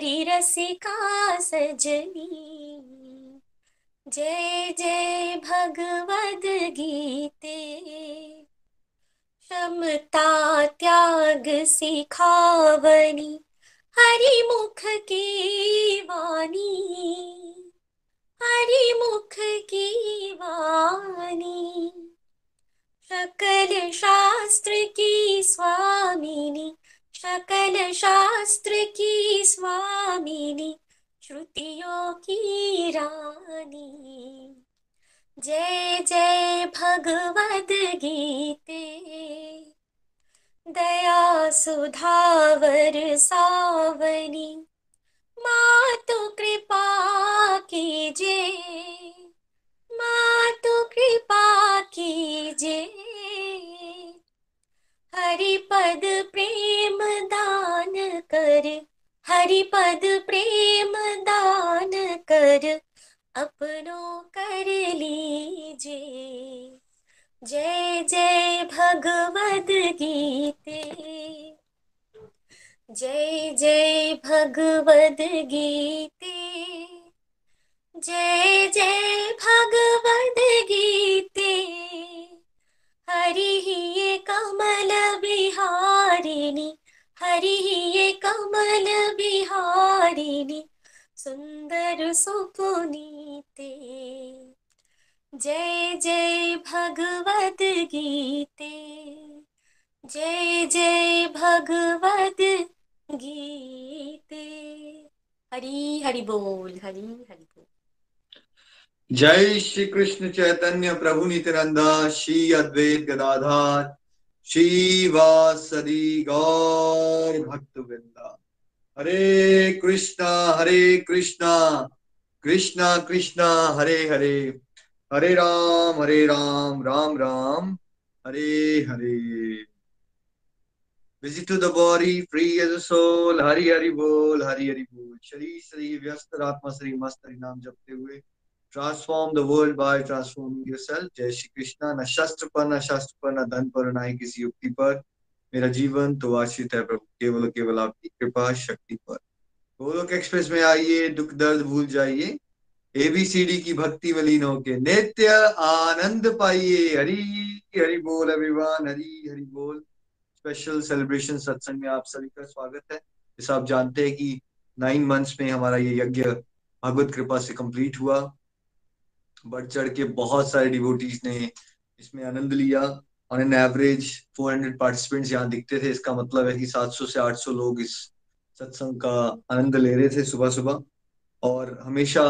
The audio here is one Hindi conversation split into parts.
हरिरसिका सजनी जय जय भगवद गीते। क्षमता त्याग सिखावनी, हरिमुख की वाणी। हरिमुख की वाणी। सकल शास्त्र की स्वामिनी सकल शास्त्र की स्वामिनी, श्रुतियों की रानी। जय जय भगवद गीते। दया सुधावर सावनी, मातु कृपा कीजिए मातु कृपा कीजिए हरिपद प्रेम दान कर, हरिपद प्रेम दान कर, अपनों कर लीजिए। जय जय भगवद गीते। जय जय भगवद गीते। जय जय भगवद गीते। हरि ये कमल बिहारिणी, हरि ये सुंदर सुपुनीते। जय जय भगवद गीते। जय जय भगवद गीते। हरी हरि बोल, हरी हरि बोल। जय श्री कृष्ण चैतन्य प्रभु नित्यानंदा श्री अद्वैत गदाधार श्री वासदी गौर भक्त वृंदा हरे कृष्णा हरे कृष्णा कृष्णा कृष्णा हरे हरे। हरे राम हरे Ram Ram Ram Hare Hare. Visit to the body, free as a Hari Hari बोल हरि हरि बोल। शरीर शरीर व्यस्त आत्मा शरीर मस्त हरि नाम जपते हुए transform the world by transforming yourself जय श्री कृष्णा न शस्त्र पर न शास्त्र पर न धन पर न ही किसी युक्ति पर मेरा जीवन तो आश्रित है प्रभु केवल केवल आपकी कृपा शक्ति पर गोलोक एक्सप्रेस में आइए दुख दर्द भूल जाइए एबीसीडी की भक्ति में लीन होके नित्य आनंद पाइए हरि हरि बोल एवरीवन हरि हरि बोल स्पेशल सेलिब्रेशन सत्संग में आप सभी का स्वागत है जैसा आप जानते हैं कि नाइन मंथ्स में हमारा ये यज्ञ भगवत कृपा से कंप्लीट हुआ बढ़ चढ़ के बहुत सारे डिवोटीज ने इसमें आनंद लिया ऑन एन एवरेज 400 पार्टिसिपेंट्स यहाँ दिखते थे। इसका मतलब है कि 700 से 800 लोग इस सत्संग का आनंद ले रहे थे सुबह सुबह। और हमेशा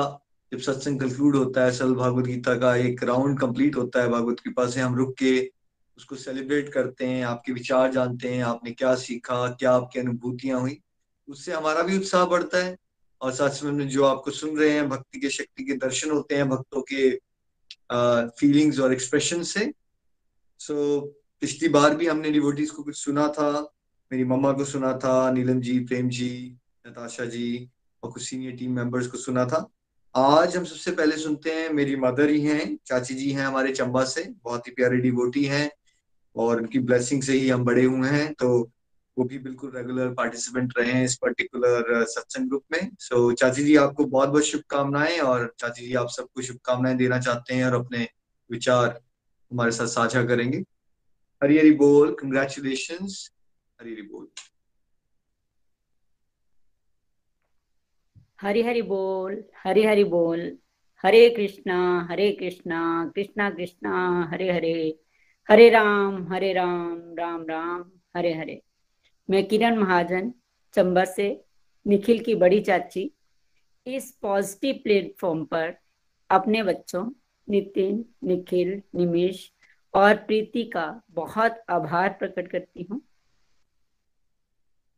जब सत्संग कंक्लूड होता है, सल भागवत गीता का एक राउंड कंप्लीट होता है भागवत कृपा से, हम रुक के उसको सेलिब्रेट करते हैं, आपके विचार जानते हैं, आपने क्या सीखा, क्या आपकी अनुभूतियाँ हुई, उससे हमारा भी उत्साह बढ़ता है। और साथ में जो आपको सुन रहे हैं भक्ति के शक्ति के दर्शन होते हैं भक्तों के फीलिंग्स और एक्सप्रेशन से। सो so, पिछली बार भी हमने डिवोटीज को कुछ सुना था। मेरी मम्मा को सुना था नीलम जी प्रेम जी नताशा जी और कुछ सीनियर टीम मेंबर्स को सुना था। आज हम सबसे पहले सुनते हैं मेरी मदर ही हैं चाची जी हैं हमारे चंबा से बहुत ही प्यारे डिवोटी हैं और उनकी ब्लेसिंग से ही हम बड़े हुए हैं। तो वो भी बिल्कुल रेगुलर पार्टिसिपेंट रहे हैं इस पर्टिकुलर सत्संग ग्रुप में। सो so, चाची जी आपको बहुत बहुत शुभकामनाएँ और चाची जी आप सबको शुभकामनाएँ देना चाहते हैं और अपने विचार हमारे साथ साझा करेंगे। हरी हरी बोल कंग्रेचुलेशन हरी हरी बोल। हरी हरी बोल हरी हरी बोल। हरे कृष्णा हरे कृष्णा कृष्णा कृष्णा हरे हरे। हरे राम हरे राम राम राम हरे हरे। मैं किरण महाजन, चंबा से निखिल की बड़ी चाची, इस पॉजिटिव प्लेटफॉर्म पर अपने बच्चों, नितिन, निखिल, निमेश और प्रीति का बहुत आभार प्रकट करती हूँ।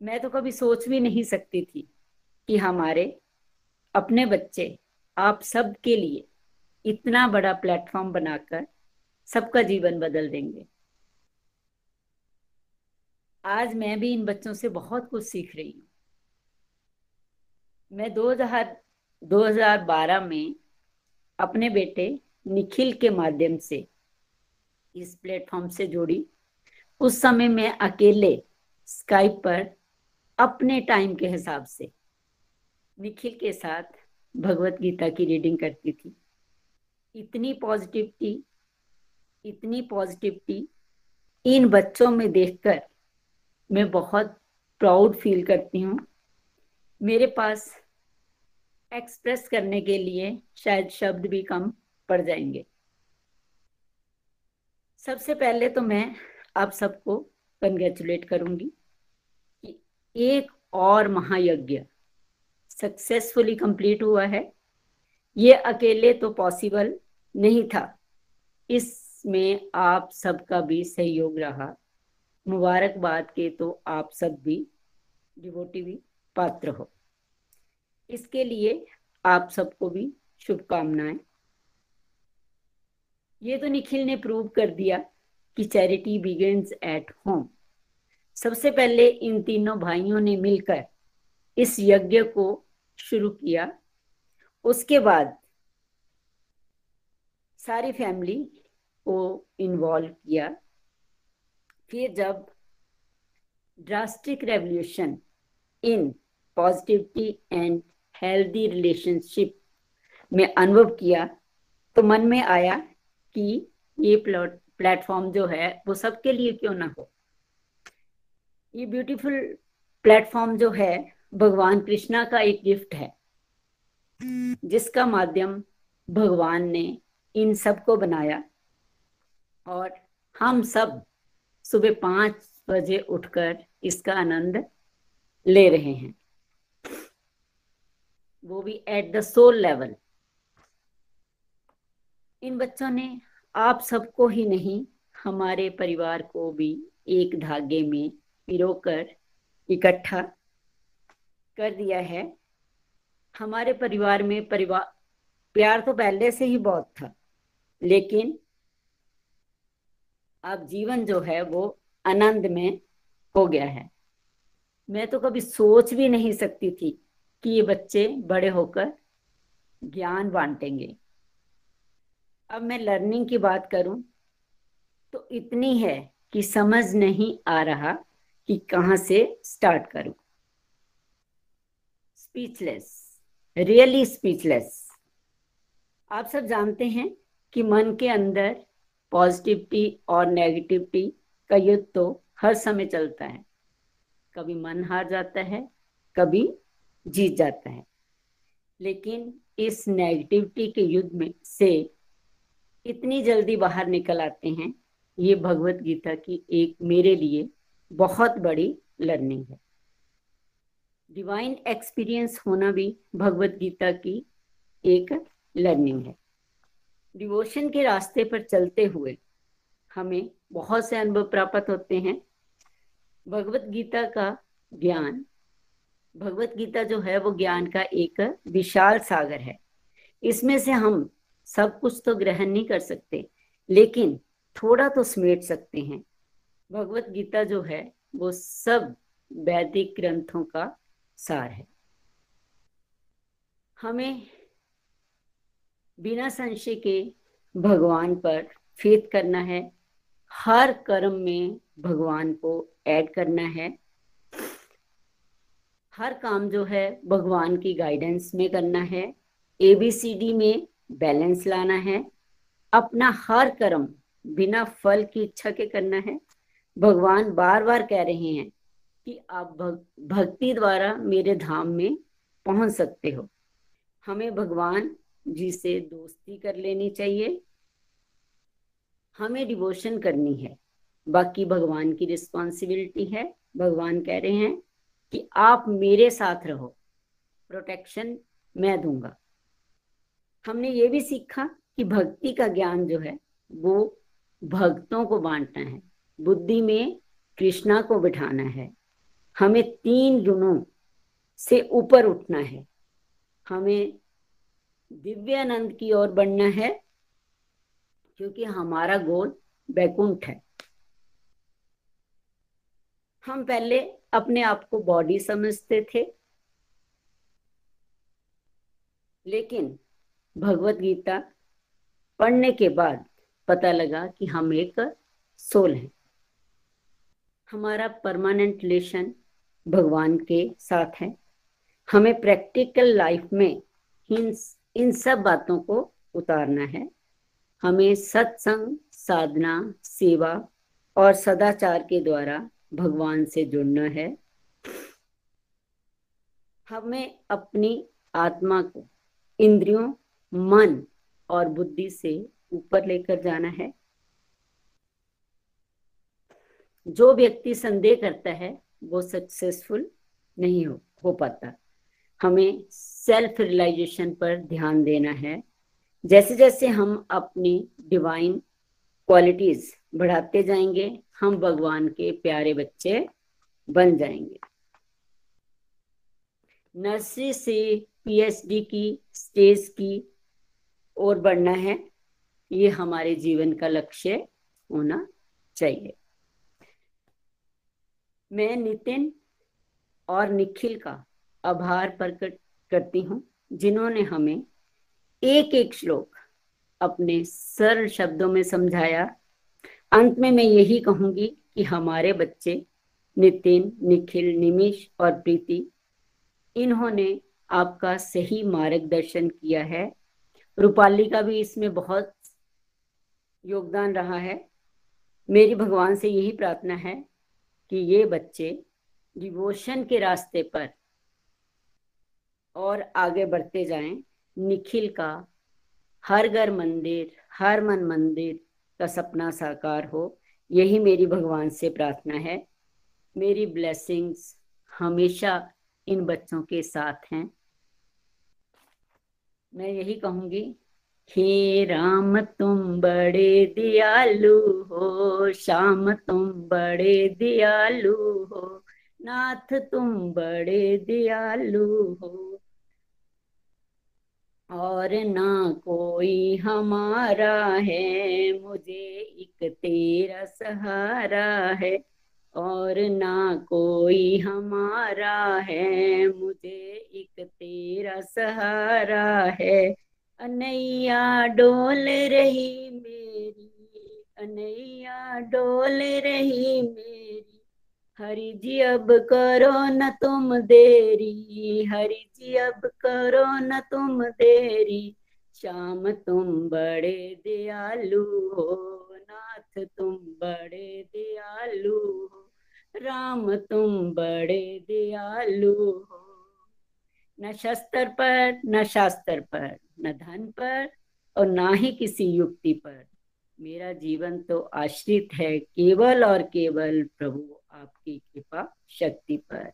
मैं तो कभी सोच भी नहीं सकती थी कि हमारे अपने बच्चे आप सब के लिए इतना बड़ा प्लेटफॉर्म बनाकर सबका जीवन बदल देंगे। आज मैं भी इन बच्चों से बहुत कुछ सीख रही हूँ। मैं 2000 2012 में अपने बेटे निखिल के माध्यम से इस प्लेटफॉर्म से जुड़ी। उस समय मैं अकेले स्काइप पर अपने टाइम के हिसाब से निखिल के साथ भगवत गीता की रीडिंग करती थी। इतनी पॉजिटिविटी इतनी पॉजिटिविटी इन बच्चों में देखकर मैं बहुत प्राउड फील करती हूँ। मेरे पास एक्सप्रेस करने के लिए शायद शब्द भी कम पड़ जाएँगे। सबसे पहले तो मैं आप सबको कंग्रेचुलेट करूँगी कि एक और महायज्ञ सक्सेसफुली कंप्लीट हुआ है। ये अकेले तो पॉसिबल नहीं था। इसमें आप सबका भी सहयोग रहा। मुबारकबाद के तो आप सब भी डिवोटी भी पात्र हो। इसके लिए आप सबको भी शुभकामनाएँ। ये तो निखिल ने प्रूव कर दिया कि चैरिटी बिगिंस एट होम सबसे पहले इन तीनों भाइयों ने मिलकर इस यज्ञ को शुरू किया। उसके बाद सारी फैमिली को इन्वॉल्व किया। फिर जब drastic revolution in positivity and healthy relationship में अनुभव किया तो मन में आया कि ये प्लेटफॉर्म जो है, वो सबके लिए क्यों ना हो? ये ब्यूटीफुल प्लेटफॉर्म जो है, भगवान कृष्णा का एक गिफ्ट है, जिसका माध्यम भगवान ने इन सबको बनाया और हम सब सुबह पाँच बजे उठकर इसका आनंद ले रहे हैं। वो भी एट द सोल लेवल इन बच्चों ने आप सबको ही नहीं, हमारे परिवार को भी एक धागे में पिरोकर इकट्ठा कर दिया है। हमारे परिवार में परिवार प्यार तो पहले से ही बहुत था, लेकिन अब जीवन जो है वो आनंद में हो गया है। मैं तो कभी सोच भी नहीं सकती थी कि ये बच्चे बड़े होकर ज्ञान बांटेंगे। अब मैं लर्निंग की बात करूँ तो इतनी है कि समझ नहीं आ रहा कि कहाँ से स्टार्ट करूँ। स्पीचलेस रियली स्पीचलेस आप सब जानते हैं कि मन के अंदर पॉजिटिविटी और नेगेटिविटी का युद्ध तो हर समय चलता है। कभी मन हार जाता है, कभी जीत जाता है। लेकिन इस नेगेटिविटी के युद्ध में से इतनी जल्दी बाहर निकल आते हैं, ये भगवत गीता की एक मेरे लिए बहुत बड़ी लर्निंग है। डिवाइन एक्सपीरियंस होना भी भगवत गीता की एक लर्निंग है। डिवोशन के रास्ते पर चलते हुए हमें बहुत से अनुभव प्राप्त होते हैं। भगवत गीता का ज्ञान, भगवत गीता जो है वो ज्ञान का एक विशाल सागर है। इसमें से हम सब कुछ तो ग्रहण नहीं कर सकते, लेकिन थोड़ा तो समेट सकते हैं। भगवत गीता जो है वो सब वैदिक ग्रंथों का सार है। हमें बिना संशय के भगवान पर फेत करना है। हर कर्म में भगवान को ऐड करना है। हर काम जो है भगवान की गाइडेंस में करना है। एबीसीडी में बैलेंस लाना है। अपना हर कर्म बिना फल की इच्छा के करना है। भगवान बार बार कह रहे हैं कि आप भग, भक्ति द्वारा मेरे धाम में पहुँच सकते हो। हमें भगवान जी से दोस्ती कर लेनी चाहिए। हमें डिवोशन करनी है। बाकी भगवान की रिस्पॉन्सिबिलिटी है। भगवान कह रहे हैं कि आप मेरे साथ रहो। प्रोटेक्शन मैं दूँगा। हमने ये भी सीखा कि भक्ति का ज्ञान जो है, वो भक्तों को बांटना है। बुद्धि में कृष्णा को बिठाना है। हमें तीन गुणों से ऊपर उठना है। हमें दिव्य आनंद की ओर बढ़ना है, क्योंकि हमारा गोल बैकुंठ है। हम पहले अपने आप को बॉडी समझते थे, लेकिन भगवत गीता पढ़ने के बाद पता लगा कि हम एक सोल हैं। हमारा परमानेंट रिलेशन भगवान के साथ है। हमें प्रैक्टिकल लाइफ में इन इन सब बातों को उतारना है। हमें सत्संग साधना सेवा और सदाचार के द्वारा भगवान से जुड़ना है। हमें अपनी आत्मा को इंद्रियों मन और बुद्धि से ऊपर लेकर जाना है। जो व्यक्ति संदेह करता है वो सक्सेसफुल नहीं हो, हो पाता। हमें सेल्फ रियलाइजेशन पर ध्यान देना है। जैसे जैसे हम अपनी डिवाइन क्वालिटीज बढ़ाते जाएँगे, हम भगवान के प्यारे बच्चे बन जाएँगे। नर्सरी से पीएचडी की स्टेज की ओर बढ़ना है। ये हमारे जीवन का लक्ष्य होना चाहिए। मैं नितिन और निखिल का आभार प्रकट करती हूँ, जिन्होंने हमें एक एक श्लोक अपने सरल शब्दों में समझाया। अंत में मैं यही कहूँगी कि हमारे बच्चे नितिन, निखिल, निमिष और प्रीति, इन्होंने आपका सही मार्गदर्शन किया है। रूपाली का भी इसमें बहुत योगदान रहा है। मेरी भगवान से यही प्रार्थना है कि ये बच्चे डिवोशन के रास्ते पर और आगे बढ़ते जाएँ। निखिल का हर घर मंदिर, हर मन मंदिर का सपना साकार हो, यही मेरी भगवान से प्रार्थना है। मेरी ब्लेसिंग्स हमेशा इन बच्चों के साथ हैं। मैं यही कहूँगी, हे राम, तुम बड़े दयालु हो, श्याम, तुम बड़े दयालु हो। नाथ तुम बड़े दयालु हो। और ना कोई हमारा है, मुझे एक तेरा सहारा है। और ना कोई हमारा है, मुझे एक तेरा सहारा है। अनैया डोल रही मेरी, अनैया डोल रही मेरी। हरि जी, अब करो न तुम देरी। हरि जी, अब करो न तुम देरी। श्याम, तुम बड़े दयालु हो। नाथ, तुम बड़े दयालु हो। राम, तुम बड़े दयालु हो। न शस्त्र पर, न शास्त्र पर, न धन पर और ना ही किसी युक्ति पर। मेरा जीवन तो आश्रित है केवल और केवल प्रभु। आपकी कृपा शक्ति पर।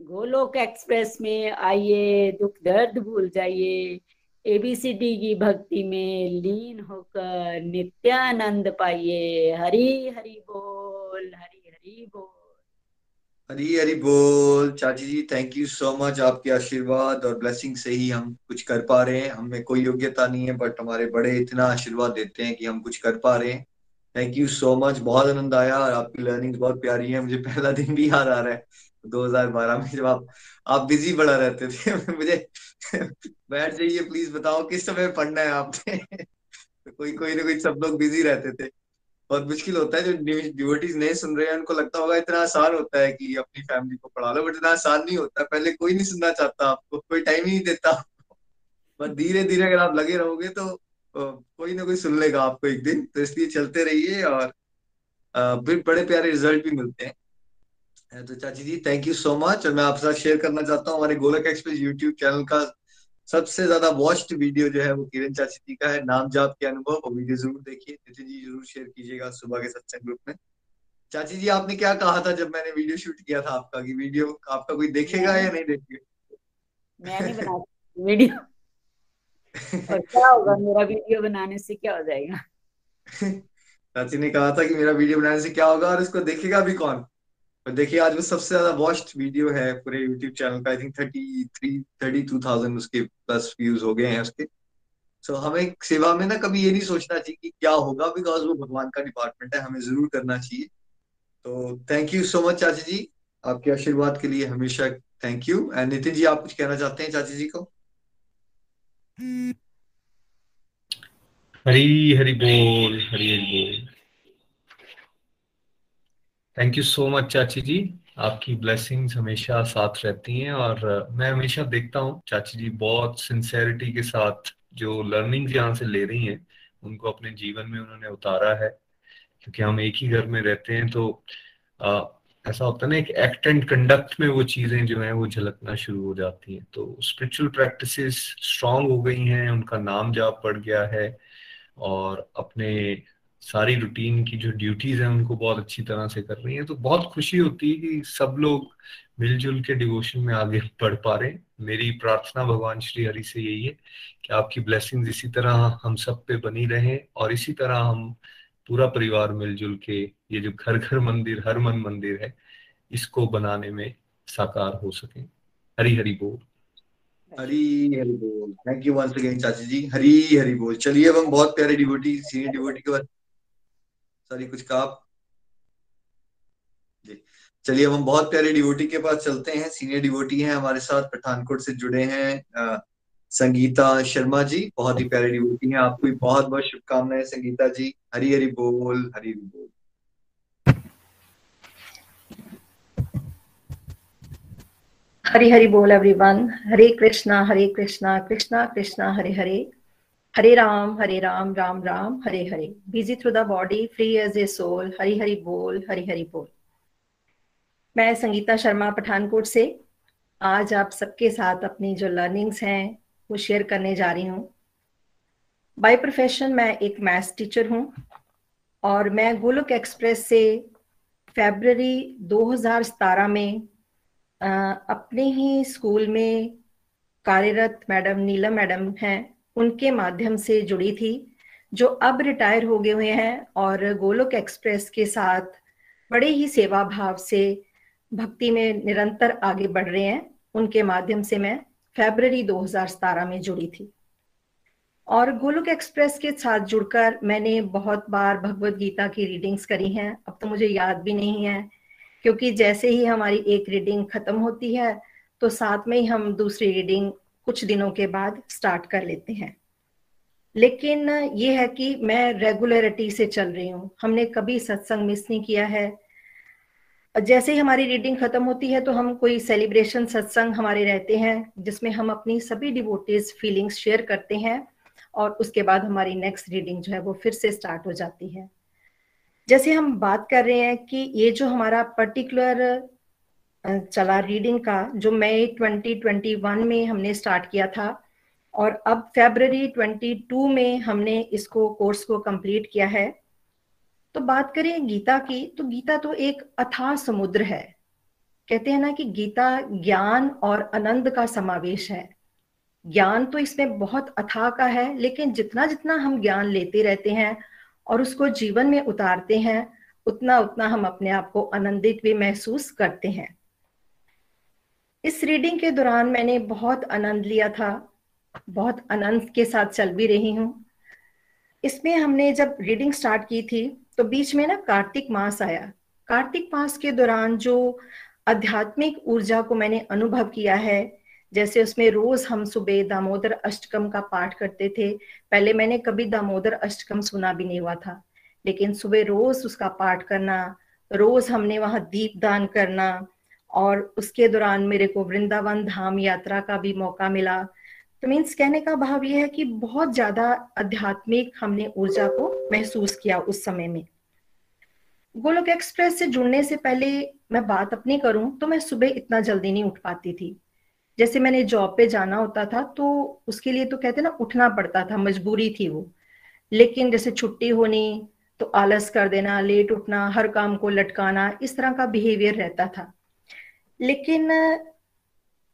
गोलोक एक्सप्रेस में आइए, दुख दर्द भूल जाइए। एबीसीडी की भक्ति में लीन होकर नित्यानंद पाइए। हरी हरि बोल, हरी हरि बोल। हरी हरी बोल, चाची ji thank you so much आपके आशीर्वाद और ब्लेसिंग से ही हम कुछ कर पा रहे हैं। हमें कोई योग्यता नहीं है बट हमारे बड़े इतना आशीर्वाद देते हैं कि हम कुछ कर पा रहे हैं। थैंक यू सो मच बहुत आनंद आया और आपकी लर्निंग बहुत प्यारी है। मुझे पहला दिन भी याद आ रहा है 2012 में, जब आप आप बिज़ी बड़ा रहते थे। मुझे बैठ जाइए प्लीज़ बताओ किस समय पढ़ना है आपने। कोई कोई ना कोई, सब लोग बिज़ी रहते थे। बहुत मुश्किल होता है जो डिवोटीज नहीं सुन रहे हैं। उनको लगता होगा इतना आसान होता है कि अपनी फैमिली को पढ़ा लो बट इतना आसान नहीं होता। पहले कोई नहीं सुनना चाहता आपको, कोई टाइम ही नहीं देता बट धीरे धीरे अगर आप लगे रहोगे तो कोई ना कोई सुन लेगा आपको एक दिन। तो इसलिए चलते रहिए और फिर बड़े प्यारे रिज़ल्ट भी मिलते हैं। तो चाची ji thank you so much और मैं आपके साथ शेयर करना चाहता हूँ। हमारे गोलक एक्सप्रेस यूट्यूब चैनल का सबसे ज़्यादा वॉच्ड वीडियो जो है वो किरण चाची जी का है। नाम जाप के अनुभव वो वीडियो ज़रूर देखिए। नितिन जी, ज़रूर शेयर कीजिएगा सुबह के सत्संग ग्रुप में। चाची जी, आपने क्या कहा था जब मैंने वीडियो शूट किया था आपका? कि वीडियो आपका कोई देखेगा या नहीं देखेगा? मैं नहीं बना वीडियो और क्या होगा मेरा वीडियो बनाने से क्या हो जाएगा? चाची ने कहा था कि मेरा वीडियो बनाने से क्या होगा और इसको देखेगा भी कौन? और देखिए आज वो सबसे ज़्यादा वॉच्ड वीडियो है पूरे यूट्यूब चैनल का I think thirty three thirty two thousand उसके प्लस व्यूज़ हो गए हैं उसके। सो so, हमें सेवा में ना कभी ये नहीं सोचना चाहिए कि क्या होगा बिकॉज़ वो भगवान का डिपार्टमेंट है हमें ज़रूर करना चाहिए। तो थैंक यू सो मच चाची जी। आपके आशीर्वाद के लिए हमेशा thank you and Nitin ji आप कुछ कहना चाहते हैं चाची जी को? हरी हरी बोल हरी हरी बोल। थैंक यू सो मच चाची जी। आपकी ब्लेसिंग्स हमेशा साथ रहती हैं और मैं हमेशा देखता हूँ चाची जी बहुत सिंसेरिटी के साथ जो लर्निंग यहाँ से ले रही हैं उनको अपने जीवन में उन्होंने उतारा है। क्योंकि हम एक ही घर में रहते हैं तो आ, ऐसा होता है ना, एक एक्ट एंड कंडक्ट में वो चीज़ें जो है वो झलकना शुरू हो जाती हैं। तो स्पिरिचुअल प्रैक्टिसेस स्ट्रांग हो गई हैं, उनका नाम जाप पड़ गया है और अपने सारी रूटीन की जो ड्यूटीज़ हैं उनको बहुत अच्छी तरह से कर रही हैं। तो बहुत खुशी होती है कि सब लोग मिलजुल के डिवोशन में आगे बढ़ पा रहे हैं। मेरी प्रार्थना भगवान श्री हरि से यही है कि आपकी ब्लेसिंग्स इसी तरह हम सब पे बनी रहे और इसी तरह हम पूरा परिवार मिलजुल के ये जो घर घर मंदिर, हर मन मंदिर है, इसको बनाने में साकार हो सके। हरी हरी बोल। हरी हरी बोल। थैंक यू वंस अगेन चाची जी। हरी हरी बोल। चलिए अब हम बहुत प्यारे डिवोटी सीनियर डिवोटी के बाद सॉरी कुछ कहा चलिए अब हम बहुत प्यारे डिवोटी के पास चलते हैं। सीनियर डिवोटी हैं हमारे साथ, पठानकोट से जुड़े हैं संगीता शर्मा जी। बहुत ही प्यारे डिवोटी हैं। आपको भी बहुत बहुत शुभकामनाएँ, संगीता जी। हरी हरी बोल, हरी हरी बोल। हरी हरी बोल everyone Hare Krishna Hare Krishna Krishna Krishna Hare Hare Hare Ram Hare Ram Ram Ram Hare Hare busy through the body free as a soul Hari Hari बोल हरी हरी बोल मैं संगीता शर्मा पठानकोट से आज आप सबके साथ अपनी जो लर्निंग्स हैं, वो शेयर करने जा रही हूँ। बाय प्रोफेशन मैं एक मैथ्स टीचर हूँ और मैं गोलक एक्सप्रेस से फेबररी 2017 में आ, अपने ही स्कूल में कार्यरत मैडम नीलम मैडम हैं उनके माध्यम से जुड़ी थी जो अब रिटायर हो गए हुए हैं और गोलोक एक्सप्रेस के साथ बड़े ही सेवा भाव से भक्ति में निरंतर आगे बढ़ रहे हैं। उनके माध्यम से मैं फेबररी 2017 में जुड़ी थी। और गोलोक एक्सप्रेस के साथ जुड़कर मैंने बहुत बार भगवत गीता की रीडिंग्स करी हैं। अब तो मुझे याद भी नहीं है क्योंकि जैसे ही हमारी एक रीडिंग खत्म होती है तो साथ में ही हम दूसरी रीडिंग कुछ दिनों के बाद स्टार्ट कर लेते हैं। लेकिन ये है कि मैं रेगुलरिटी से चल रही हूँ। हमने कभी सत्संग मिस नहीं किया है। जैसे ही हमारी रीडिंग खत्म होती है तो हम कोई सेलिब्रेशन सत्संग हमारे रहते हैं, जिसमें हम अपनी सभी डिवोटीज फीलिंग्स शेयर करते हैं और उसके बाद हमारी नेक्स्ट रीडिंग जो है वो फिर से स्टार्ट हो जाती है। जैसे हम बात कर रहे हैं कि ये जो हमारा पर्टिकुलर चला रीडिंग का, जो मई 2021 में हमने स्टार्ट किया था, और अब फेबररी 22 में हमने इसको कोर्स को कंप्लीट किया है। तो बात करें गीता की तो गीता तो एक अथाह समुद्र है। कहते हैं ना कि गीता ज्ञान और आनंद का समावेश है। ज्ञान तो इसमें बहुत अथाह का है, लेकिन जितना जितना हम ज्ञान लेते रहते हैं और उसको जीवन में उतारते हैं, उतना उतना हम अपने आप को आनंदित भी महसूस करते हैं। इस रीडिंग के दौरान मैंने बहुत आनंद लिया था, बहुत आनंद के साथ चल भी रही हूँ। इसमें हमने जब रीडिंग स्टार्ट की थी तो बीच में ना कार्तिक मास आया। कार्तिक मास के दौरान जो आध्यात्मिक ऊर्जा को मैंने अनुभव किया है जैसे उसमें रोज हम सुबह दामोदर अष्टकम का पाठ करते थे, पहले मैंने कभी दामोदर अष्टकम सुना भी नहीं हुआ था। लेकिन सुबह रोज उसका पाठ करना, रोज हमने वहाँ दीप दान करना, और उसके दौरान मेरे को वृंदावन धाम यात्रा का भी मौका मिला। तो मीन्स कहने का भाव यह है कि बहुत ज़्यादा आध्यात्मिक हमने ऊर्जा को महसूस किया उस समय में। गोलोक एक्सप्रेस से जुड़ने से पहले मैं बात अपनी करूँ तो मैं सुबह इतना जल्दी नहीं उठ पाती थी। जैसे मैंने जॉब पे जाना होता था तो उसके लिए तो कहते ना, उठना पड़ता था, मजबूरी थी वो। लेकिन जैसे छुट्टी होनी तो आलस कर देना लेट उठना, हर काम को लटकाना, इस तरह का बिहेवियर रहता था। लेकिन,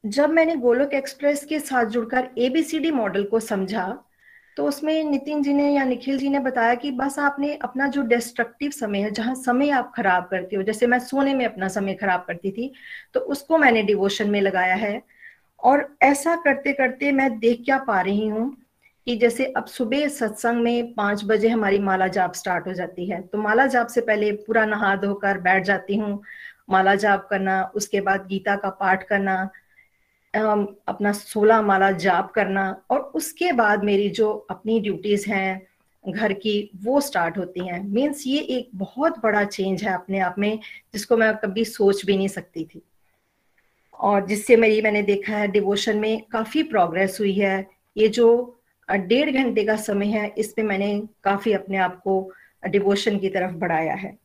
जब मैंने गोलोक एक्सप्रेस के साथ जुड़कर एबीसीडी मॉडल को समझा तो उसमें नितिन जी ने या निखिल जी ने बताया कि बस आपने अपना जो डिस्ट्रक्टिव समय है, जहाँ समय आप खराब करते हो, जैसे मैं सोने में अपना समय खराब करती थी तो उसको मैंने डिवोशन में लगाया है। और ऐसा करते करते मैं देख क्या पा रही हूँ कि जैसे अब सुबह सत्संग में पाँच बजे हमारी माला जाप स्टार्ट हो जाती है। तो माला जाप से पहले पूरा नहा धोकर बैठ जाती हूँ। माला जाप करना, उसके बाद गीता का पाठ करना अपना सोलह माला जाप करना और उसके बाद मेरी जो अपनी ड्यूटीज़ हैं घर की, वो स्टार्ट होती हैं। मीन्स ये एक बहुत बड़ा चेंज है अपने आप में, जिसको मैं कभी सोच भी नहीं सकती थी। और जिससे मेरी, मैंने देखा है डिवोशन में काफ़ी प्रोग्रेस हुई है। ये जो डेढ़ घंटे का समय है, इसमें मैंने काफ़ी अपने आप को डिवोशन की तरफ़ बढ़ाया है।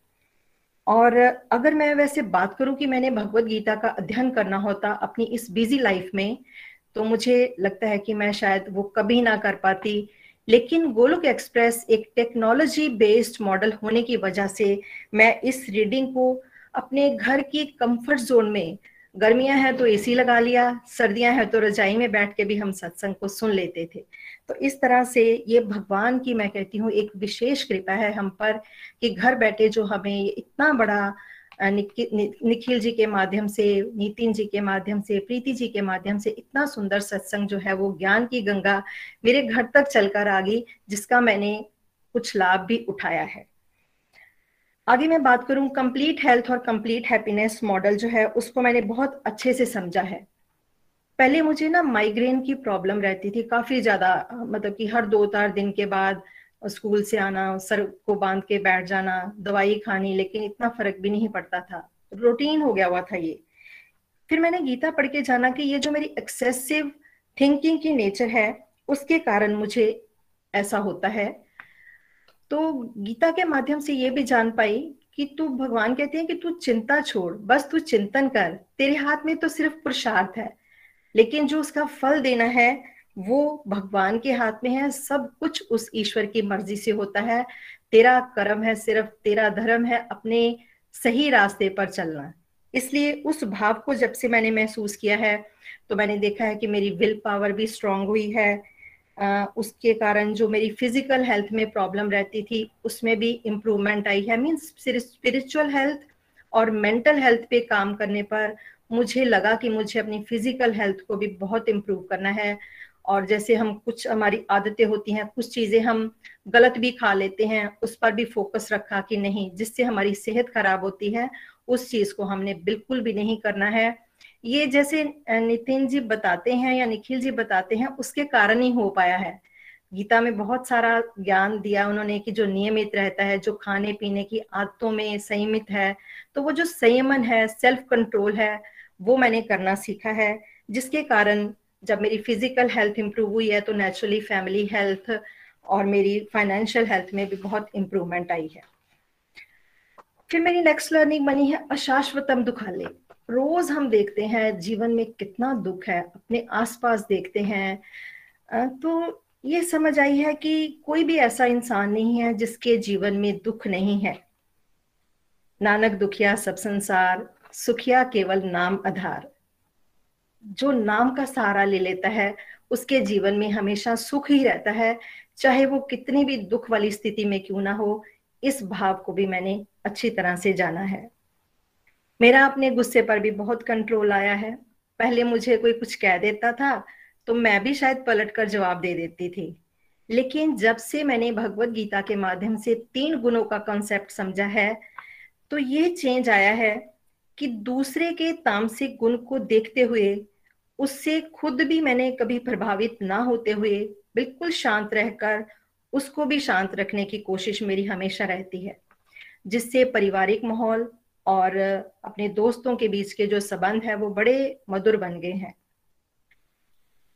और अगर मैं वैसे बात करूँ कि मैंने भगवत गीता का अध्ययन करना होता अपनी इस बिज़ी लाइफ में तो मुझे लगता है कि मैं शायद वो कभी ना कर पाती। लेकिन गोलोक एक्सप्रेस एक टेक्नोलॉजी बेस्ड मॉडल होने की वजह से मैं इस रीडिंग को अपने घर की कंफर्ट जोन में गर्मियाँ हैं तो एसी लगा लिया, सर्दियाँ हैं तो रजाई में बैठ के भी हम सत्संग को सुन लेते थे। तो इस तरह से ये भगवान की, मैं कहती हूँ, एक विशेष कृपा है हम पर कि घर बैठे जो हमें इतना बड़ा निखिल जी के माध्यम से, नितिन जी के माध्यम से, प्रीति जी के माध्यम से इतना सुंदर सत्संग जो है वो ज्ञान की गंगा मेरे घर तक चलकर आ गई, जिसका मैंने कुछ लाभ भी उठाया है। आगे मैं बात करूँ कंप्लीट हेल्थ और कंप्लीट हैप्पीनेस मॉडल जो है, उसको मैंने बहुत अच्छे से समझा है। पहले मुझे ना माइग्रेन की प्रॉब्लम रहती थी काफ़ी ज़्यादा मतलब कि हर दो चार दिन के बाद स्कूल से आना, सर को बाँध के बैठ जाना, दवाई खानी, लेकिन इतना फ़र्क भी नहीं पड़ता था। रूटीन हो गया हुआ था ये। फिर मैंने गीता पढ़ के जाना कि ये जो मेरी एक्सेसिव थिंकिंग की नेचर है, उसके कारण मुझे ऐसा होता है तो गीता के माध्यम से ये भी जान पाई कि तू भगवान कहते हैं कि तू चिंता छोड़, बस तू चिंतन कर, तेरे हाथ में तो सिर्फ़ पुरुषार्थ है। लेकिन जो उसका फल देना है, वो भगवान के हाथ में है, सब कुछ उस ईश्वर की मर्ज़ी से होता है। तेरा कर्म है सिर्फ़, तेरा धर्म है अपने सही रास्ते पर चलना। इसलिए उस भाव को जब से मैंने महसूस किया है तो मैंने देखा है कि मेरी विल पावर भी स्ट्रांग हुई है। उसके कारण जो मेरी फ़िज़िकल हेल्थ में प्रॉब्लम रहती थी, उसमें भी इम्प्रूवमेंट आई है। मीन स्पिरिचुअल हेल्थ और मेंटल हेल्थ पे काम करने पर मुझे लगा कि मुझे अपनी फ़िज़िकल हेल्थ को भी बहुत इम्प्रूव करना है। और जैसे हम कुछ हमारी आदतें होती हैं, कुछ चीज़ें हम गलत भी खा लेते हैं, उस पर भी फोकस रखा कि नहीं, जिससे हमारी सेहत खराब होती है, उस चीज़ को हमने बिल्कुल भी नहीं करना है। ये जैसे नितिन जी बताते हैं या निखिल जी बताते हैं, उसके कारण ही हो पाया है। गीता में बहुत सारा ज्ञान दिया उन्होंने कि जो नियमित रहता है, जो खाने पीने की आदतों में संयमित है तो वो जो संयमन है सेल्फ कंट्रोल है, वो मैंने करना सीखा है, जिसके कारण जब मेरी फ़िज़िकल हेल्थ इंप्रूव हुई है तो नेचुरली फैमिली हेल्थ और मेरी फाइनेंशियल हेल्थ में भी बहुत इंप्रूवमेंट आई है। फिर मेरी नेक्स्ट लर्निंग बनी है अशाश्वतम दुखाले। रोज हम देखते हैं जीवन में कितना दुख है, अपने आसपास देखते हैं। तो ये समझ आई है कि कोई भी ऐसा इंसान नहीं है जिसके जीवन में दुख नहीं है। नानक दुखिया सब संसार, सुखिया केवल नाम आधार। जो नाम का सहारा ले लेता है, उसके जीवन में हमेशा सुख ही रहता है, चाहे वो कितनी भी दुख वाली स्थिति में क्यों ना हो, इस भाव को भी मैंने अच्छी तरह से जाना है। मेरा अपने गुस्से पर भी बहुत कंट्रोल आया है। पहले मुझे कोई कुछ कह देता था तो मैं भी शायद पलट कर जवाब दे देती थी। लेकिन जब से मैंने भगवत गीता के माध्यम से तीन गुणों का कॉन्सेप्ट समझा है तो ये चेंज आया है कि दूसरे के तामसिक गुण को देखते हुए, उससे खुद भी मैंने कभी प्रभावित ना होते हुए बिल्कुल शांत रहकर उसको भी शांत रखने की कोशिश मेरी हमेशा रहती है, जिससे पारिवारिक माहौल और अपने दोस्तों के बीच के जो संबंध है, वो बड़े मधुर बन गए हैं।